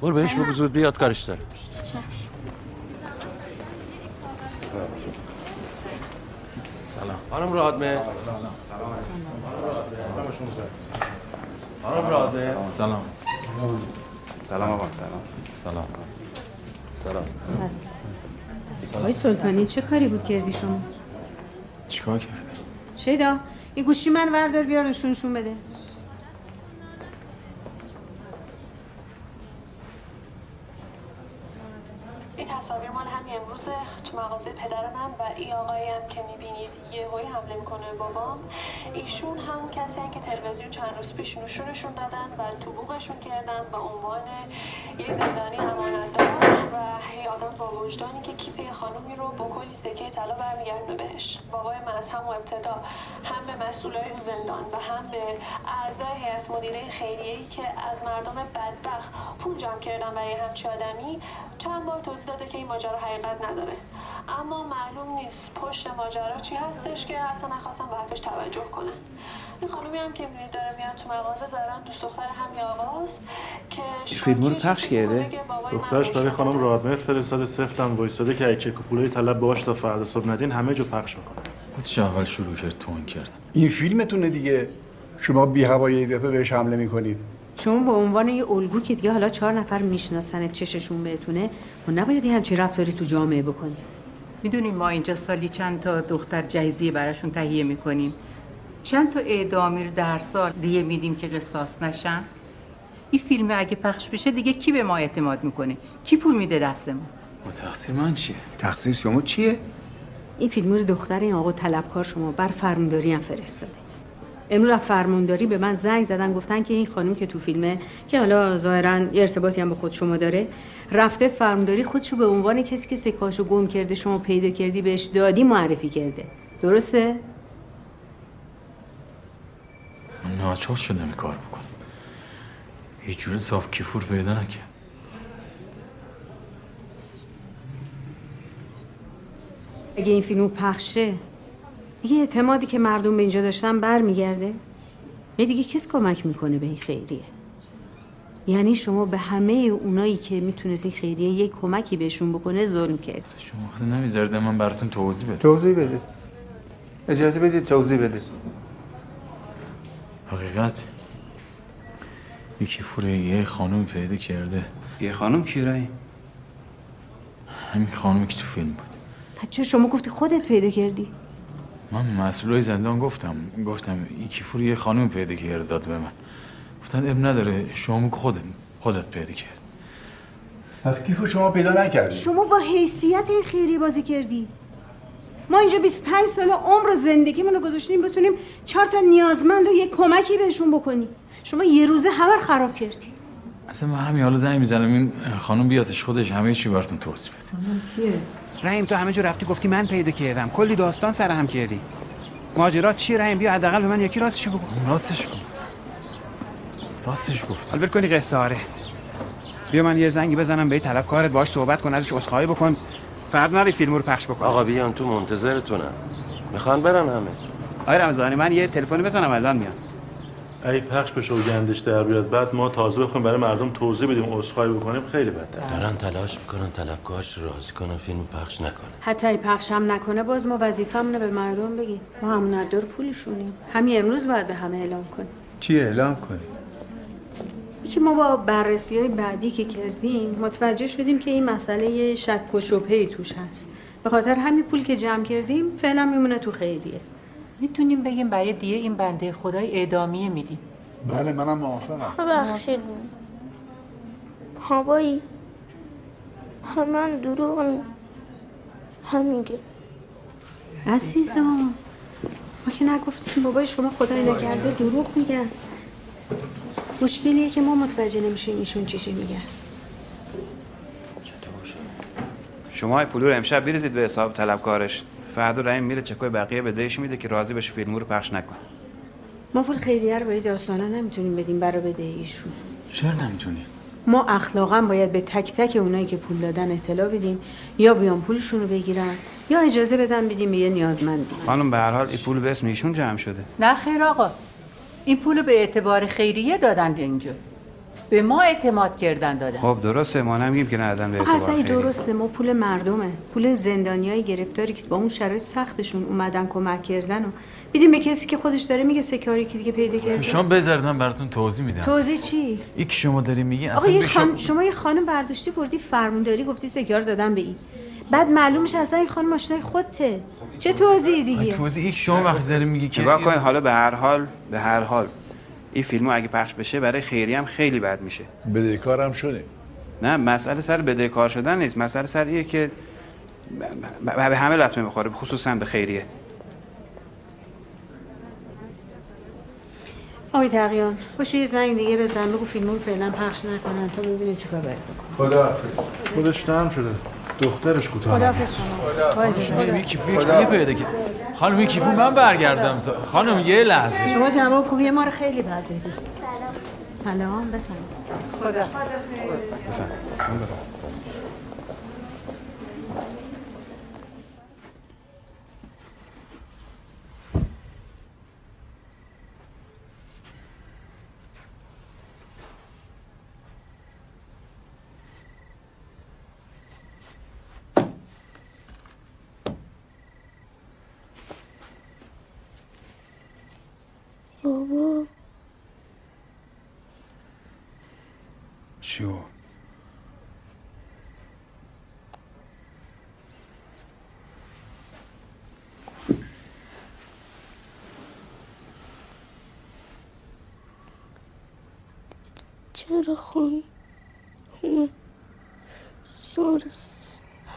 برو بهش بگو زود بیاد کارش داره. سلام. خانم رادمه. خانم رادمه. سلام. سلام آقا سلام. سلام. سلام. آقای سلطانی چه کاری بود کردی شما؟ چیکار کرد شیدا این گوشی من وردار بیار نشونشون بده. این تصاویر مال همین امروزه تو مغازه پدر من و این آقایی هم که می‌بینید یه هایی حمله می‌کنه بابام ایشون همون کسی هم که تلویزیون چند روز پیش نشونشون دادن و تو بوقشون کردن به عنوان یه زندانی امانتدار. و یه آدم با وجدانی که کیف یه خانومی رو با کلی سکه طلا برمیگردونه بهش. بابای من از همون ابتدا هم به مسئولای اون زندان و هم به اعضای هیئت مدیره خیریه‌ای که از مردم بدبخت پول جمع کردن برای همچی آدمی چند بار توضیح داده که این ماجرا حقیقت نداره. اما معلوم نیست پشت ماجرا چی هستش که حتی نخواستم به حرفش توجه کنن این خانومی هم که می‌بینید داره میاد تو مغازه ظاهرا دوست دختر همین آقاست که فیلم رو پخش کرده؟ دخترش برای خانم رادمر فرستاده سفتم وایساده که اگه پولای طلب باش تا فردا صبح ندین همه جا پخش می‌کنه. خودش اول شروع کرد تون کردن این فیلمتونه دیگه. شما بی هوای دفعه بهش حمله می‌کنید. شما به عنوان یه الگو که دیگه حالا چهار نفر می‌شناسن چششون بهتونه و نباید یه همچین رفتاری تو جامعه بکنی می‌دونیم ما اینجا سالی چند تا دختر جایزی براشون تهیه می‌کنیم. چند تا اعدامی رو در سال دیگه میدیم که قصاص نشن. این فیلم اگه پخش بشه دیگه کی به ما اعتماد می‌کنه؟ کی پول میده دستمون و تقصیر من چیه؟ تقصیر شما چیه؟ این فیلم رو دختر این آقا طلبکار شما بر فرمانداری هم فرستاده. امروز فرمانداری به من زنگ زدن گفتن که این خانم که تو فیلمه که حالا ظاهرا یه ارتباطی هم به خود شما داره رفته فرمانداری خودشو به عنوان کسی که سکاشو گم کرده شما پیدا کردی بهش دادی معرفی کرده. درسته؟ من ناچار شدم این کار بکنم. هیچ جور صاف کیفور پیدا نکرد. اگه این فیلمو پخشه دیگه اعتمادی که مردم به اینجا داشتن برمیگرده؟ یه دیگه کس کمک می‌کنه به این خیریه؟ یعنی شما به همه اونایی که می‌تونست این خیریه یک کمکی بهشون بکنه ظلم کرد. شما وقتی نمیذارده من براتون توضیح بدم. توضیح بده. اجازه بدید توضیح بده. حقیقت یکی فوره یه خانم پیدا کرده. یه خانم کی رای؟ همین خانمی که تو فیلم بود. بچه شما گفتی خودت پیدا کردی؟ من مسئولای زندان گفتم گفتم یکی فوره یه خانم پیدا کرده داد به من. گفتن اب نداره شما خودت خودت پیدا کرد. پس کیفو شما پیدا نکردی؟ شما با حیثیت این خیریه بازی کردی. ما اینجا 25 سال عمر و زندگیمون رو گذاشتیم بتونیم چهار تا نیازمند و یه کمکی بهشون بکنیم شما یه روزه همه خراب کردی. اصلا من همین حالا زنگ می‌زنم این خانم بیاتش خودش همه چی براتون توضیح بده. رحیم تو همه جا رفتی گفتی من پیدا کردم. کلی داستان سر هم کردی. ماجرات چی رحیم؟ بیا حداقل به من یکی راستش بگو. راستش گفت راستش گفت حال کنی قصه آره. بیا من یه زنگی بزنم به طلبکارت باش صحبت کن ازش عذرخواهی بکن. فرد نری فیلم رو پخش بکن. آقا بیان تو منتظرتونم. می‌خوان برن همه. آقای رمضانی من یه تلفن بزنم الان میام ای پخش بشه و گندش در بیاد. بعد ما تازه بخوایم برای مردم توضیح بدیم عذرخواهی بکنیم خیلی بدتر. دارن تلاش می‌کنن طلبکارش راضی کنن فیلم پخش نکنه. حتی ای پخش هم نکنه باز ما وظیفمونه به مردم بگیم. ما همون دور پولشونیم. همین امروز باید به همه اعلام کنیم. چی اعلام کنی که ما با بررسی های بعدی که کردیم متوجه شدیم که این مسئله شک و شبهی توش هست. به خاطر همین پول که جمع کردیم فعلا میمونه تو خیریه. می‌تونیم بگیم برای دیگه این بنده خدای اعدامیه میدیم. بله منم موافقم. ببخشید. هوایی. من دروغ همیگه عزیزم ما که نگفتیم بابای شما خدای نکرده دروغ میگن مشکلیه که ما متوجه نمیشیم ایشون چیشی میگن شما های پولو رو امشب بریزید به حساب طلبکارش. فهد و رحیم میره چکای بقیه به دهش میده که راضی بشه فیلمو رو پخش نکن ما پول خیریه رو باید داستانا نمی‌تونیم بدیم برای بده ایشون. چرا نمی‌تونی ما اخلاقا باید به تک تک اونایی که پول دادن اطلاع بدیم یا بیان پولشون رو بگیرن یا اجازه بدن بدیم به یه نیازمندی. خانم به هر حال این پول به اسم ایشون جمع شده. نه خیر آقا. این پول به اعتبار خیریه دادن به اینجا. به ما اعتماد کردن دادن خب درسته. ما نمیگیم که ندادن به اعتبار اصلا خیلی. درسته. ما پول مردمه. پول زندانیای گرفتاری که با اون شرایط سختشون اومدن کمک کردن و بیدیم به کسی که خودش داره میگه سکاری که دیگه پیدا کرده. شما بذارید من براتون توضیح میدم. توضیح چی؟ این که شما داری میگی آقا اصلا خان... شما- شما یه خانم برداشتی بردی فرمونداری گفتی سکار دادن به این. بعد معلوم میشه اصلا این خانم آشنای خودته. چه توضیحی دیگه؟ توضیح که شما وقتی داری میگی که نگاه کنید حالا به هر حال به هر حال. این فیلمو اگه پخش بشه برای خیریه هم خیلی بد میشه. بدهکارم شده نه مسئله سر بدهکار شدن نیست. مسئله سر ایه که به همه لطمه می‌خوره خصوصا به خیریه. آقای تقیان باشه یه زنگ دیگه بزن بگو فیلمو رو فعلا پخش نکنن تا ببینیم چیکار باید خدا خودش نرم شده. دخترش کوتاه کیفی یه پیدا که خانم یه کیفی من برگردم. خانم یه لحظه. شما جواب خوبی ما رو خیلی بد دادی سلام. سلام بفرمایید. خدا بابا. چیو چرا خون؟ زار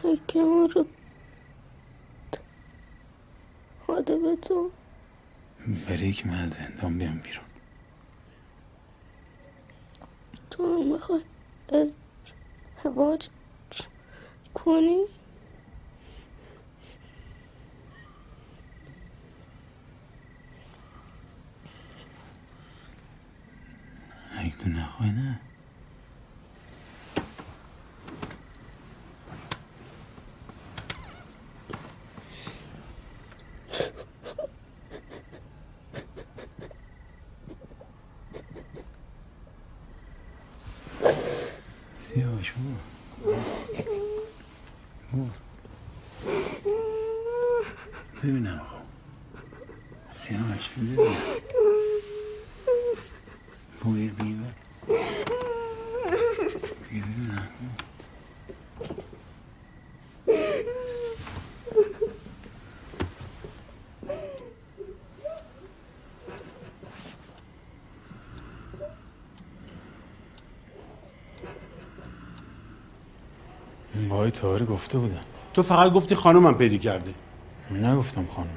حکم رو داده به تو برای که من از زندان بیام بیرون. تو می‌خوای از ازدواج کنی؟ اگه تو نخوای نه. بابا. ببینم خب ببینم بوی بیوه ببینم تاهری گفته بودم تو فقط گفتی خانومم پیدا کرده. نگفتم خانم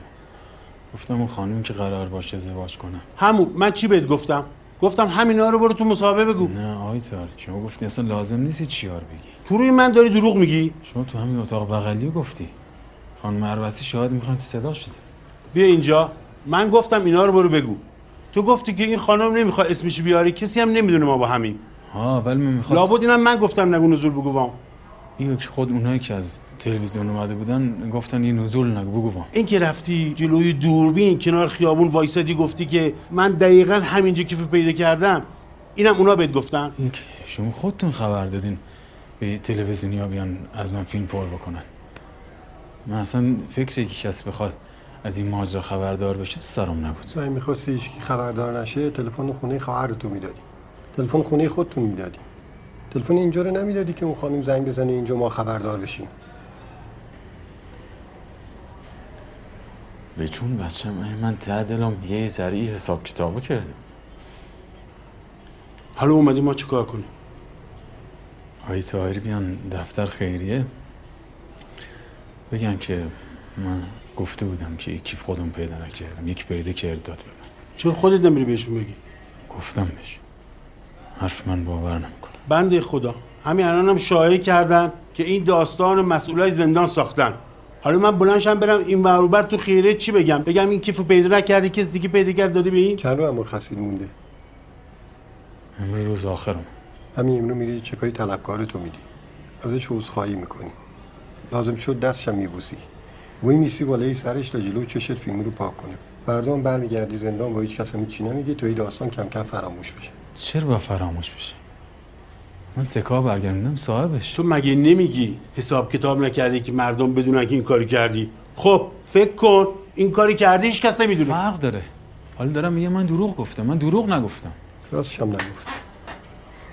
گفتم اون خانم که قرار باشه ازدواج کنم همون من چی بهت گفتم؟ گفتم همینا رو برو تو مصاحبه بگو. نه آقای تاهری شما گفتی اصلا لازم نیست چیار بگی. تو روی من داری دروغ میگی؟ شما تو همین اتاق بغلی گفتی. خانم عربسی شاهد می‌خوان تو صداش بزن بیا اینجا. من گفتم اینا رو برو بگو. تو گفتی که این خانم نمی‌خواد اسمش بیاری کسی هم نمی‌دونه ما با همین. ها ولی من می‌خواست لابد اینم من گفتم نگو نزول بگو وام. اینو که خود اونایی که از تلویزیون اومده بودن گفتن یه نزول نگو بگو وام. این که رفتی جلوی دوربین کنار خیابون وایسادی گفتی که من دقیقا همینجا کیف پیدا کردم اینم اونا بهت گفتن؟ یک شما خودتون خبر دادین به تلویزیونیا بیان از من فیلم پر بکنن. من اصلا فکر که کسی بخواد از این ماجرا خبردار بشه تو سرم نبود. اگه می‌خواستی هیچ کی خبردار نشه تلفن خونه خواهر تو می‌دادی. تلفن خونه خودتون می‌دادی. تلفن اینجا رو نمی‌دادی که اون خانم زنگ بزنه اینجا ما خبردار بشیم؟ به چون بچم من ته دلم یه ذره حساب کتابو کردم. حالا اومدی ما چیکار کنیم؟ آقای تاهری بیان دفتر خیریه. بگن که من گفته بودم که یک کیف خودم پیدا نکردم یک پیدا کرد داد به من. چرا خودت نمیری بهشون بگی؟ گفتم بهش. حرف من باور نمی‌کنه بنده خدا. همین الان هم شایعه کردن که این داستان مسئولای زندان ساختن. حالا من بلنشم برم این بر تو خیره چی بگم؟ بگم این کیفو پیدا نکردی کسی دیگه پیدا کرد داده به این؟ چند رو مرخصی مونده. امروز روز آخرم. همین امرو میری چکای طلبکار تو میدی. ازش عذرخواهی می‌کنی. لازم شد دستشم میبوسی. وی میسی بالای سرش تا جلو چشت فیلم رو پاک کنه. فردا هم برمیگردی زندان با هیچ کس هم چی نمیگی تو این داستان کم کم فراموش بشه. چرا با فراموش بشه؟ من سکا برگردوندم صاحبش تو مگه نمیگی حساب کتاب نکردی که مردم بدونن که این کاری کردی؟ خب فکر کن این کاری کردی هیچ کس نمی‌دونه. فرق داره. حالا دارم میگه من دروغ گفتم من دروغ نگفتم. راستش هم نگفت.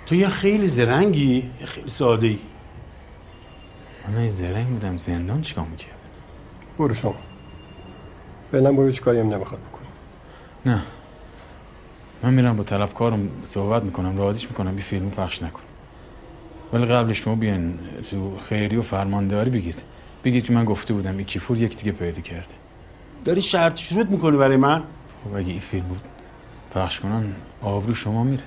تو یه خیلی زرنگی یه خیلی ساده ای من این زرنگ بودم زندان چیکار می‌کرد برو شما. فعلا برو هیچ کاری هم نمی‌خواد بکن نه. من میرم با طلبکارم صحبت می‌کنم راضیش می‌کنم بی فیلمو پخش نکن. ولی قبلش شما بیاین تو خیری و فرمانداری بگید. بگید که من گفته بودم این کیفور یک دیگه پیدا کرده. داری شرط شروط می‌کنی برای من؟ خب اگه این فیلم بود پخش کنن آبرو شما میره.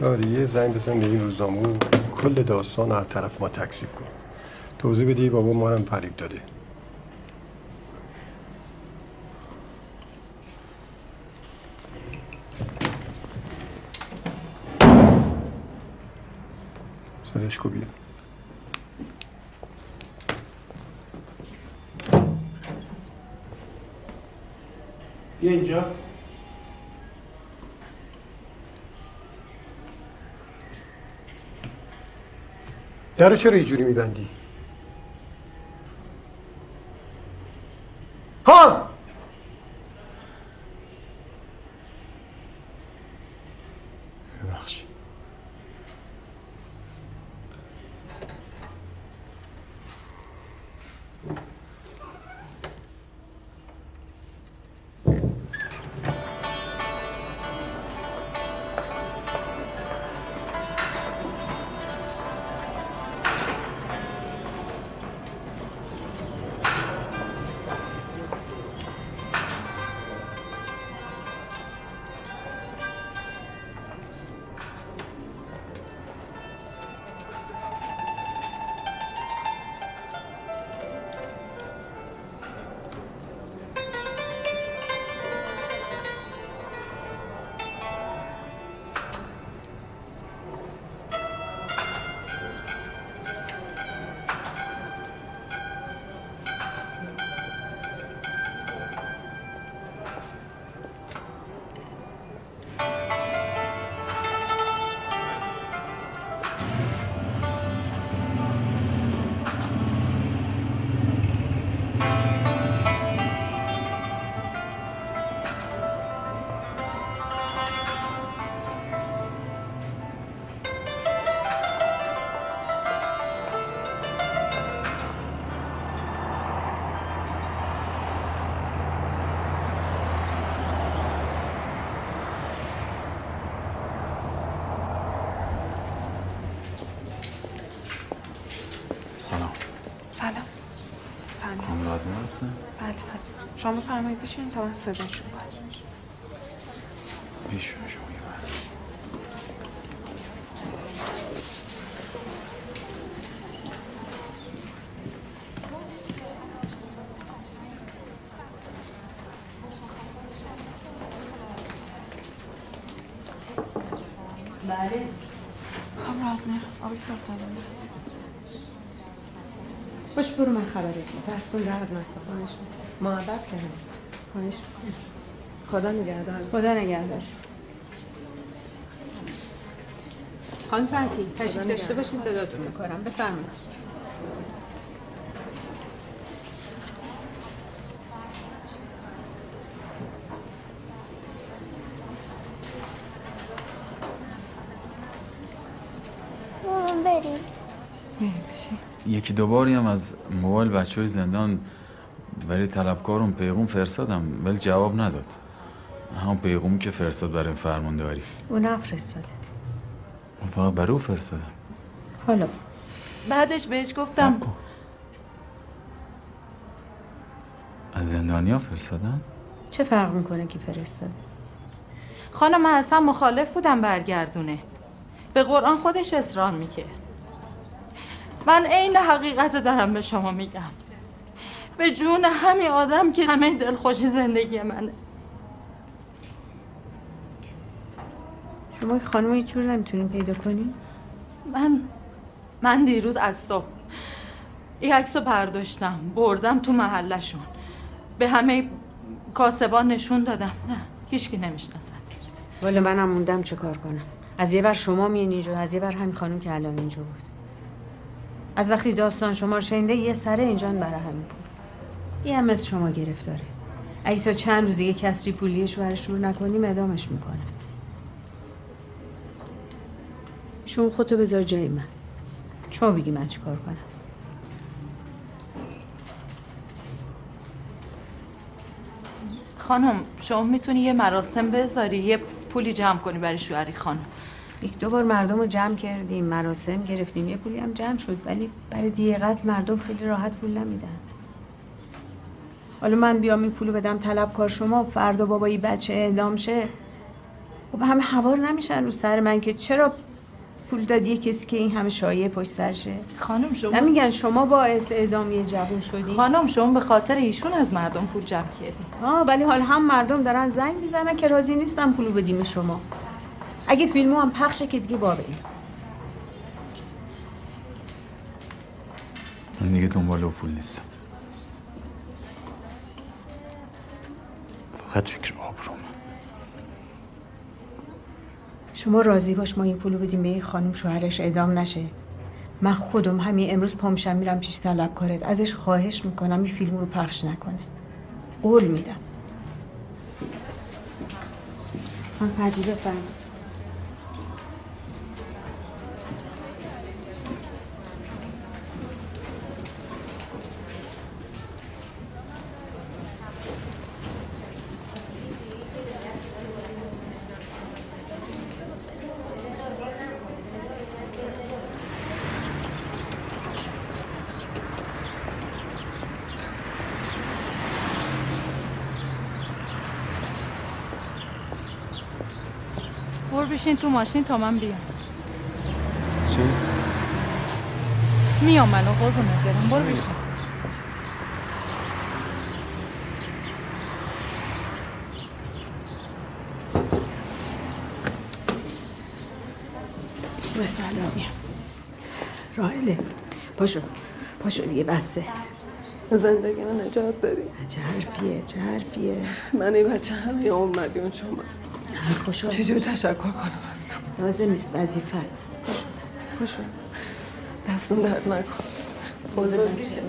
تاری یه زنگ بزن به این روزنامه. و کل داستان از طرف ما تکذیب کن. توضیح بدی بابا ما هم فریب داده. صداش کو بیا اینجا. درو چرا اینجوری میبندی؟ ها! شما بفرمایید بشین تا من صداشون کنم رو شما. بله. نه آبی دادم باش برو من خبرت میدم دستون درد نکن محبت کردم. خواهش. خدا نگهدار. خدا نگهدار. خانم فتی تشریف داشته باشین صداتون می‌کنم. بفرمایید. بریم. یکی دو باری هم از موبایل بچه های زندان برای طلبکارم پیغام فرستادم ولی جواب نداد. همون پیغامی که فرستاد برای فرمانداری اون نفرستاده. من فقط برای او فرستادم حالا. بعدش بهش گفتم از زندانیا فرستادن؟ چه فرق می‌کنه که فرستاده؟ خانم من اصلا مخالف بودم برگردونه. به قرآن خودش اصرار می‌کرد. من عین حقیقت دارم به شما میگم. به جون همین آدم که همه دلخوشی زندگی منه. شما که خانم هیچ جور نمی‌تونین پیدا کنی؟ من من دیروز از صبح این عکس رو برداشتم بردم تو محلشون. به همه کاسبان نشون دادم. نه هیچکی نمی‌شناسد. والا منم موندم چه کار کنم. از یه ور شما میین اینجا از یه ور همین خانم که الان اینجا بود. از وقتی داستان شما شنیده یه سره اینجا برای همین پول یه هم مثل شما گرفتاره. اگه تا چند روز یه کسری پولی شوهرش رو نکنیم ادامش می‌کنه. شما خودتو بذار جای من. شما بگی من چی کار کنم. خانم شما می‌تونی یه مراسم بذاری یه پولی جمع کنی برای شوهری خانم. یک دو بار مردم رو جمع کردیم مراسم گرفتیم یه پولی هم جمع شد ولی برای دیقت مردم خیلی راحت پول نمیدن. حالا من بیام این پولو بدم طلبکار شما فردا بابایی بچه اعدام شه. خب همه هوار نمیشن رو سر من که چرا پول دادی یه کسی که این همه شایعه پشت سرشه خانم شما نمیگن شما باعث اعدام یه جوون شدی. خانم شما به خاطر ایشون از مردم پول جمع کردی. آه ولی حال هم مردم دارن زنگ می‌زنن که راضی نیستن پولو بدیم شما. اگه فیلمو هم پخشه که دیگه بابه من دیگه دنبال پول نیستم. فقط فکر آبروم شما راضی باش ما یه پولو بدیم به یه خانم شوهرش اعدام نشه. من خودم همین امروز پامشم میرم پیش طلبکارت ازش خواهش می‌کنم این فیلم رو پخش نکنه. قول میدم. من فردی بفرم برو بشین تو ماشین تا من بیام. چی؟ میام الان قربونت برم. برو بشین. به راهله پاشو. پاشو دیگه بسته. زندگی من نجات بدی چه حرفیه؟ چه حرفیه؟ من این بچه همه اومدی اون شما. خوشحال چجور تشکر کنم از تو؟ لازم نیست وظیفه است. پاشو دستون درد نکن بزرگی که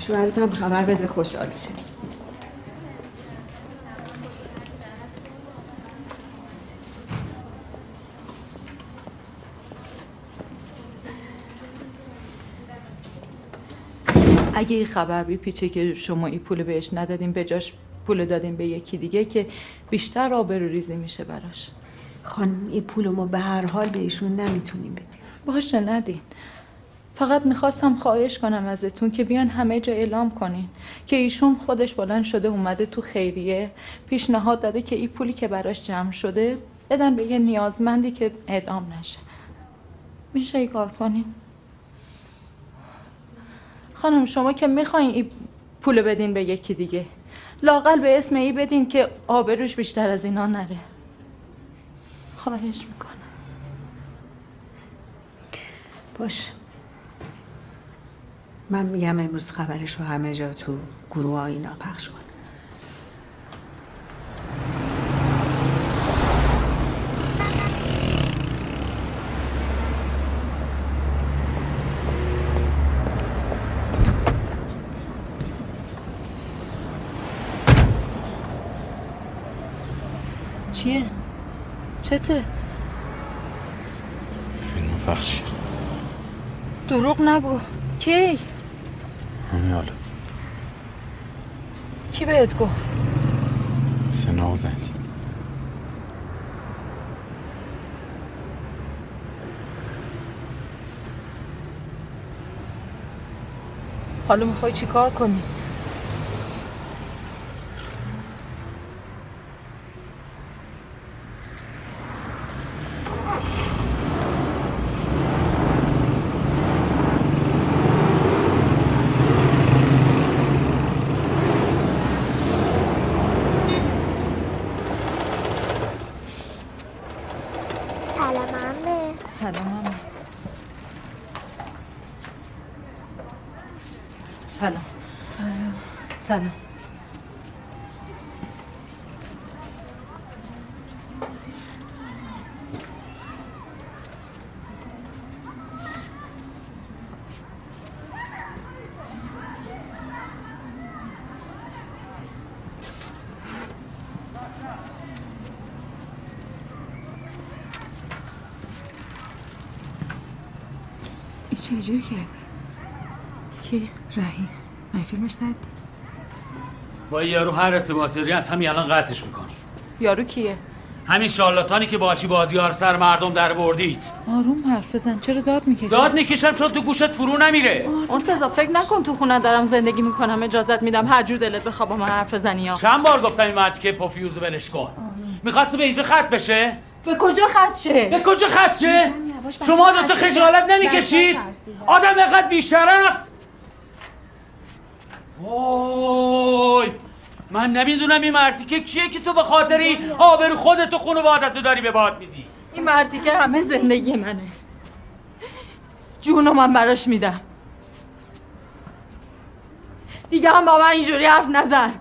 شوهرت هم خبر بده خوشحال شه اگه این خبر بیپیچه که شما این پول بهش ندادین به جاش پول دادین به یکی دیگه که بیشتر آبرو ریزی میشه براش. خانم این پول ما به هر حال به ایشون نمی‌تونیم بدیم. باشه ندین. فقط می‌خواستم خواهش کنم ازتون که بیان همه جا اعلام کنین که ایشون خودش بلند شده اومده تو خیریه پیشنهاد داده که این پولی که براش جمع شده بدن به یه نیازمندی که اعدام نشه. میشه ای کار کنین؟ خانم شما که می‌خواین این پول بدین به یکی دیگه. لاقل به اسم ای بدین که آبروش بیشتر از اینا نره. خواهش می‌کنم. باش. من میگم امروز خبرش رو همه جا تو گروه اینا پخش کن. چیه؟ چته؟ فیلم پخش کرد دروغ نگو کی؟ همین حالا کی بهت گفت؟ سنا زنگ زد. حالا می‌خوای چی کار کنی؟ سلام عمه سلام عمه. سلام سلام سلام جوری کرده؟ کی؟ رحیم. من فیلمش زد با یارو هر ارتباطی داری از همین الان قطعش می‌کنی. یارو کیه؟ همین شارلاتانی که باشی بازیار سر مردم در وردید آروم حرف بزن چرا داد می‌کشی؟ داد می‌کشم چون تو گوشت فرو نمیره. مرتضی فکر نکن تو خونه دارم زندگی می‌کنم اجازت میدم هر جور دلت بخواد با من حرف بزنی یا چند بار گفتم این مرد که پوفیوزو ولش کن. می‌خواست به اینجا خط بشه؟ به کجا خط شه؟ به کجا خط شه؟ شما دو تا خجالت نمی‌کشید؟ آدم اینقدر بیشرف. وای من نمی‌دونم این مردی که کیه که تو به خاطری آبرو خودت و خانوادتو داری به باد میدی. این مردی که همه زندگی منه. جونو من براش میدم. دیگه هم با من اینجوری حرف نزن.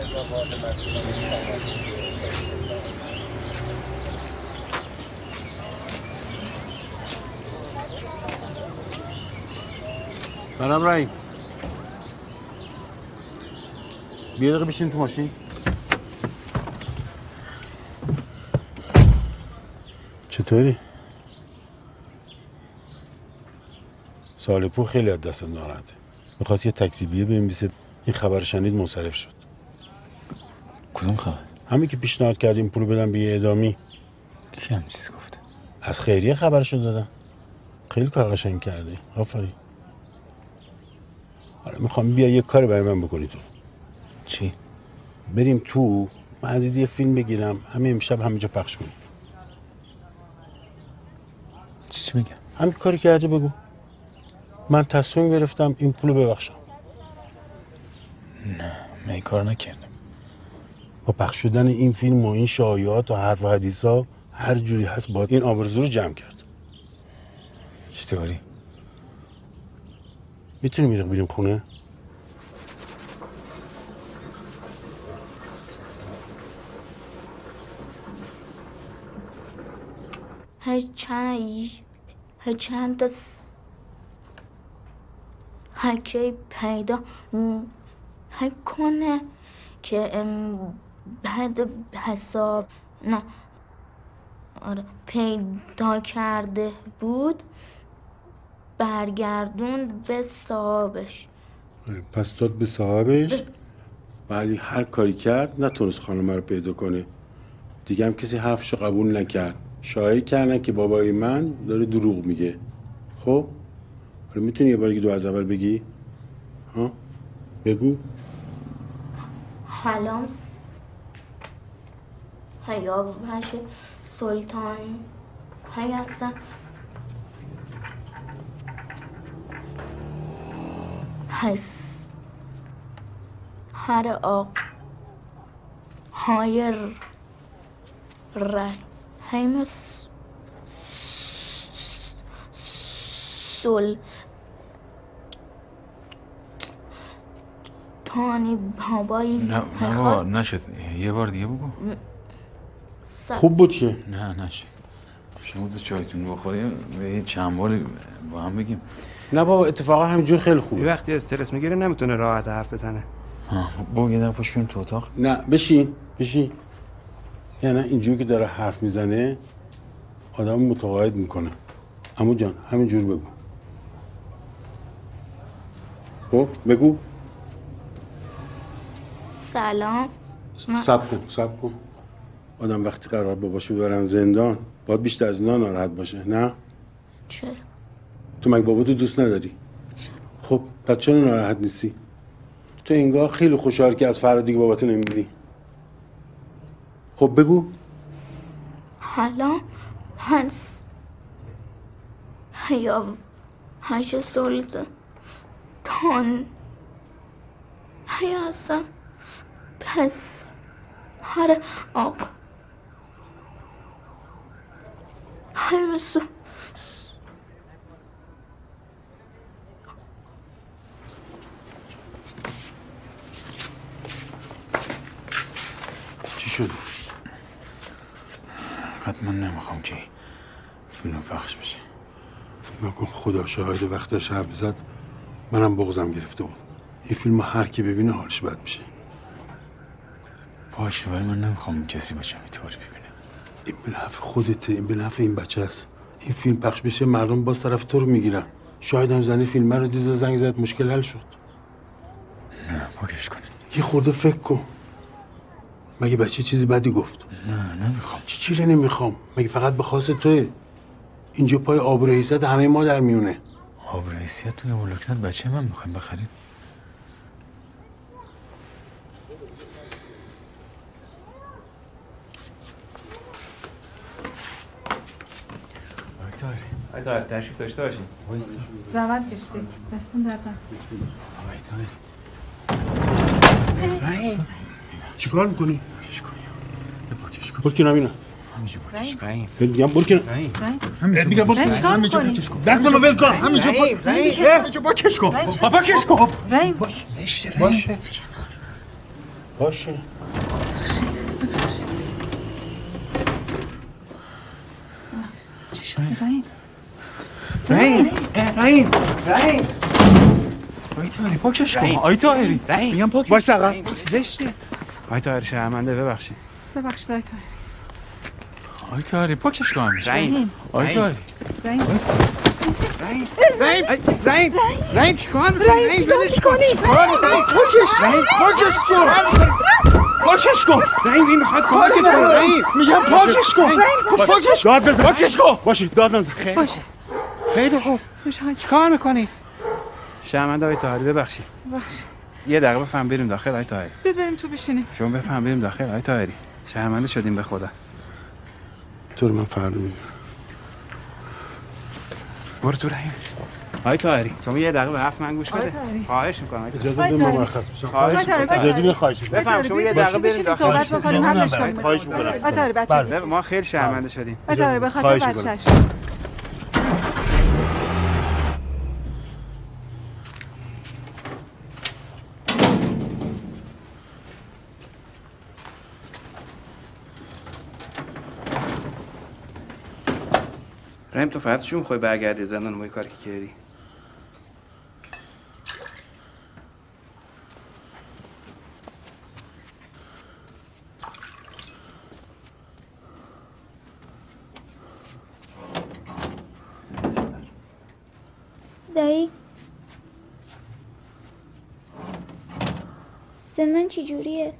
اضافات سلام رحیم. بیا دقیقه بشین تو ماشین. چطوری؟ سالپور خیلی از دست ناراحته. می‌خواست یه تکسی بیه بنویسه. این خبر شنید منصرف شد. کدوم خبر؟ همین که پیشنهاد کردیم پول بدم به یه ادامی کی هم چیزی گفته؟ از خیریه خبرشو دادم. خیلی کار قشنگ کردی. آفرین. حالا می‌خوام بیا یه کار برای من بکنی تو. چی؟ بریم تو. من از یه فیلم بگیرم. همه امشب همینجا پخش کنیم. چی میگم؟ همین کاری کرده بگو. من تصمیم گرفتم این پولو ببخشم نه من این کار نکردم با پخش شدن این فیلم و این شایعات و حرف و حدیثا هر جوری هست باید این آبرزو رو جمع کرد چطوری؟ می‌تونیم یه بریم خونه؟ هر چند هر چند تا س- هر کی پیدا کنه که بعد حساب نه آره پیدا کرده بود برگردون به صاحبش. پس داد به صاحبش؟ ولی هر کاری کرد نتونست خانم رو پیدا کنه. دیگه هم کسی حرفشو قبول نکرد. شایعه کردن که بابای من داره دروغ میگه. خب؟ حالا می‌تونی یه بار دو از اول بگی؟ ها؟ بگو. حالام س- هیاوش سلطان. های هستن هست هر آق. های رحیم سل تانی بابایی نه نه بابا نشد. یه بار دیگه بگو. س- خوب بود که. نه نشد. شما دو چایتون بخوریم به یه چند باری با هم بگیم. نه بابا اتفاقا همینجور خیلی خوبه. وقتی استرس می‌گیره نمی‌تونه راحت حرف بزنه. ها با یه دقیقه پشت تو اتاق. نه بشین بشین. یعنی اینجوری که داره حرف می‌زنه آدم متقاعد می‌کنه. امو جان همینجور بگو. خب بگو. سلام سب کن سب کن آدم وقتی قرار باباشو ببرن زندان باید بیشتر از اینا ناراحت باشه نه چرا تو مگه باباتو دوست نداری خب پس چرا ناراحت نیستی تو انگار خیلی خوشحال که از فردا دیگه باباتو نمی‌بینی خب بگو حالا هنس یا هش سلطه تان هیاسا پس هر آق هیاسا چی شده؟ حتما نمی‌خوام که این فیلم پخش بشه. نکن خدا شاهد وقتش حرف زد. منم بغزم گرفته بود. این فیلم هر کی ببینه حالش بد میشه. باشه ولی من نمی‌خوام کسی بچم اینطوری ببینه این به نفع خودته این به نفع این بچه است. این فیلم پخش بشه مردم باز طرف تو رو می‌گیرن. شاید هم زنی فیلم رو دید و زنگ زد مشکل حل شد. نه پاکش کنی یه خورده فکر کن. مگه بچه چیزی بدی گفت؟ نه نمی‌خوام. چی چی رو نمی‌خوام؟ مگه فقط به خواست توه؟ اینجا پای آب رئیست همه ما در میونه. آب رئیسیت تو ملاکنت بچه من می‌خوایم بخریم. طاهر تشریف داشته باشین. زحمت کشیدی. دستون درد چیکار می‌کنی؟ اینا رحیم میگم برو. کنار. میگم چیکار همینجا؟ پاکش کن دستمو ول کن. همینجا رحیم، پاک- رحیم، اه، همینجا پاکش کن. پاکش کن. رحیم باشه. باشه. باشه چی شد؟ رحیم رحیم رحیم رحیم آی طاهری پاکش کن آی طاهری میگم پاکش باش سقم زشته آی طاهری شرمنده ببخشید ببخشید آقای طاهری آی تاری پاکش کن رحیم آی رحیم. تاری رحیم رحیم رحیم رحیم رحیم چیکار می‌کنی رحیم، رحیم ولش کن؟ چیکار می‌کنی رحیم، پاکش رحیم، پاکش کن پاکش کن رحیم این می‌خواد کمکت کنه رحیم. رحیم میگم پاکش کن رحیم، پاکش داد بزن پاکش کن باشه داد نزن خیلی باشه خیلی خوب. خوشحال. چیکار می‌کنی؟ شرمنده آی طاهری ببخشید. باش یه دقیقه بفرما بریم داخل آی طاهری. بیاد بریم تو بشینیم. شما بفرما بریم داخل آی طاهری. شرمنده شدیم به خدا. تو رو من فردا می‌بینم. برو تو رحیم. آی طاهری شما یه دقیقه به حرف من گوش بده. خواهش می‌کنم. اجازه ما طاهری. مرخص بشم خواهش اجازه بده طاهری. خواهش می‌کنم. بفرما شما یه دقیقه بشینیم داخل. صحبت بکنیم. حلش کنیم خواهش می‌کنم. آی طاهری بچه بله، ما خیلی شرمنده شدیم. آی طاهری به خاطر. بچهش تو فقط چون می‌خوای برگردی زندان ما یه کاری که کردی دایی زندان چی جوریه؟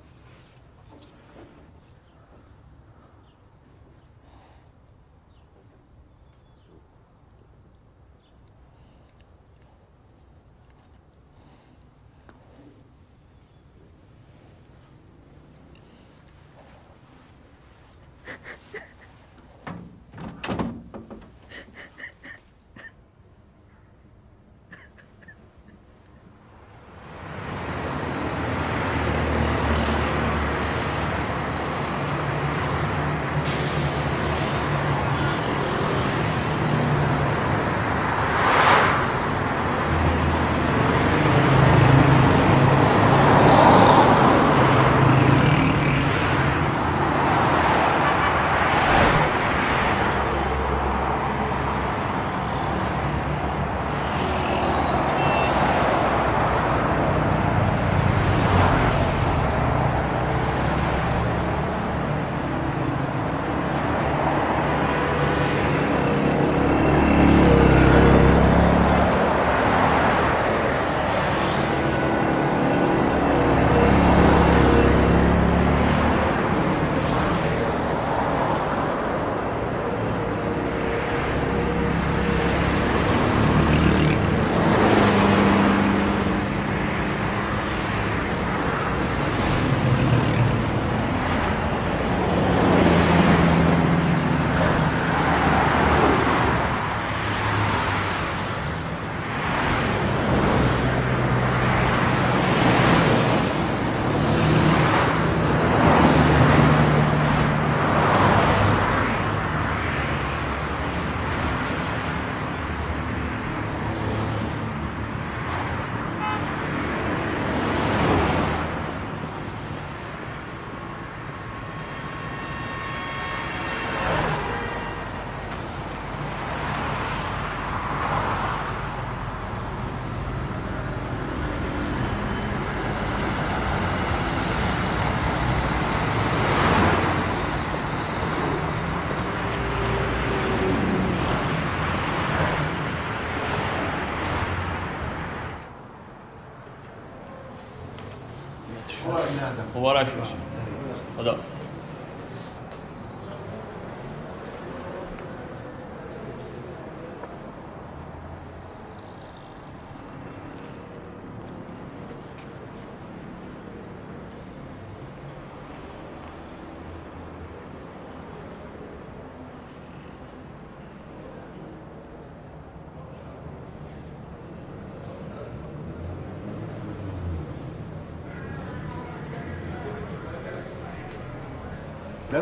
مبارک باشه خدا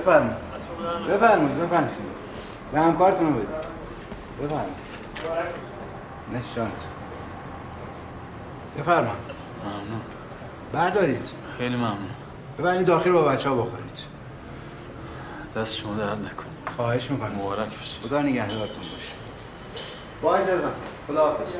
بفرمایید. بفرمایید بفرمایید. به همکارتون رو بدید. بفرمایید. نشان بفرمایید. ممنون. بردارید. خیلی ممنون. ببرید داخل با بچه ها بخورید. دست شما درد نکن خواهش می‌کنم. مبارک باشه خدا نگهدارتون باشه. با اجازه. خدا حافظ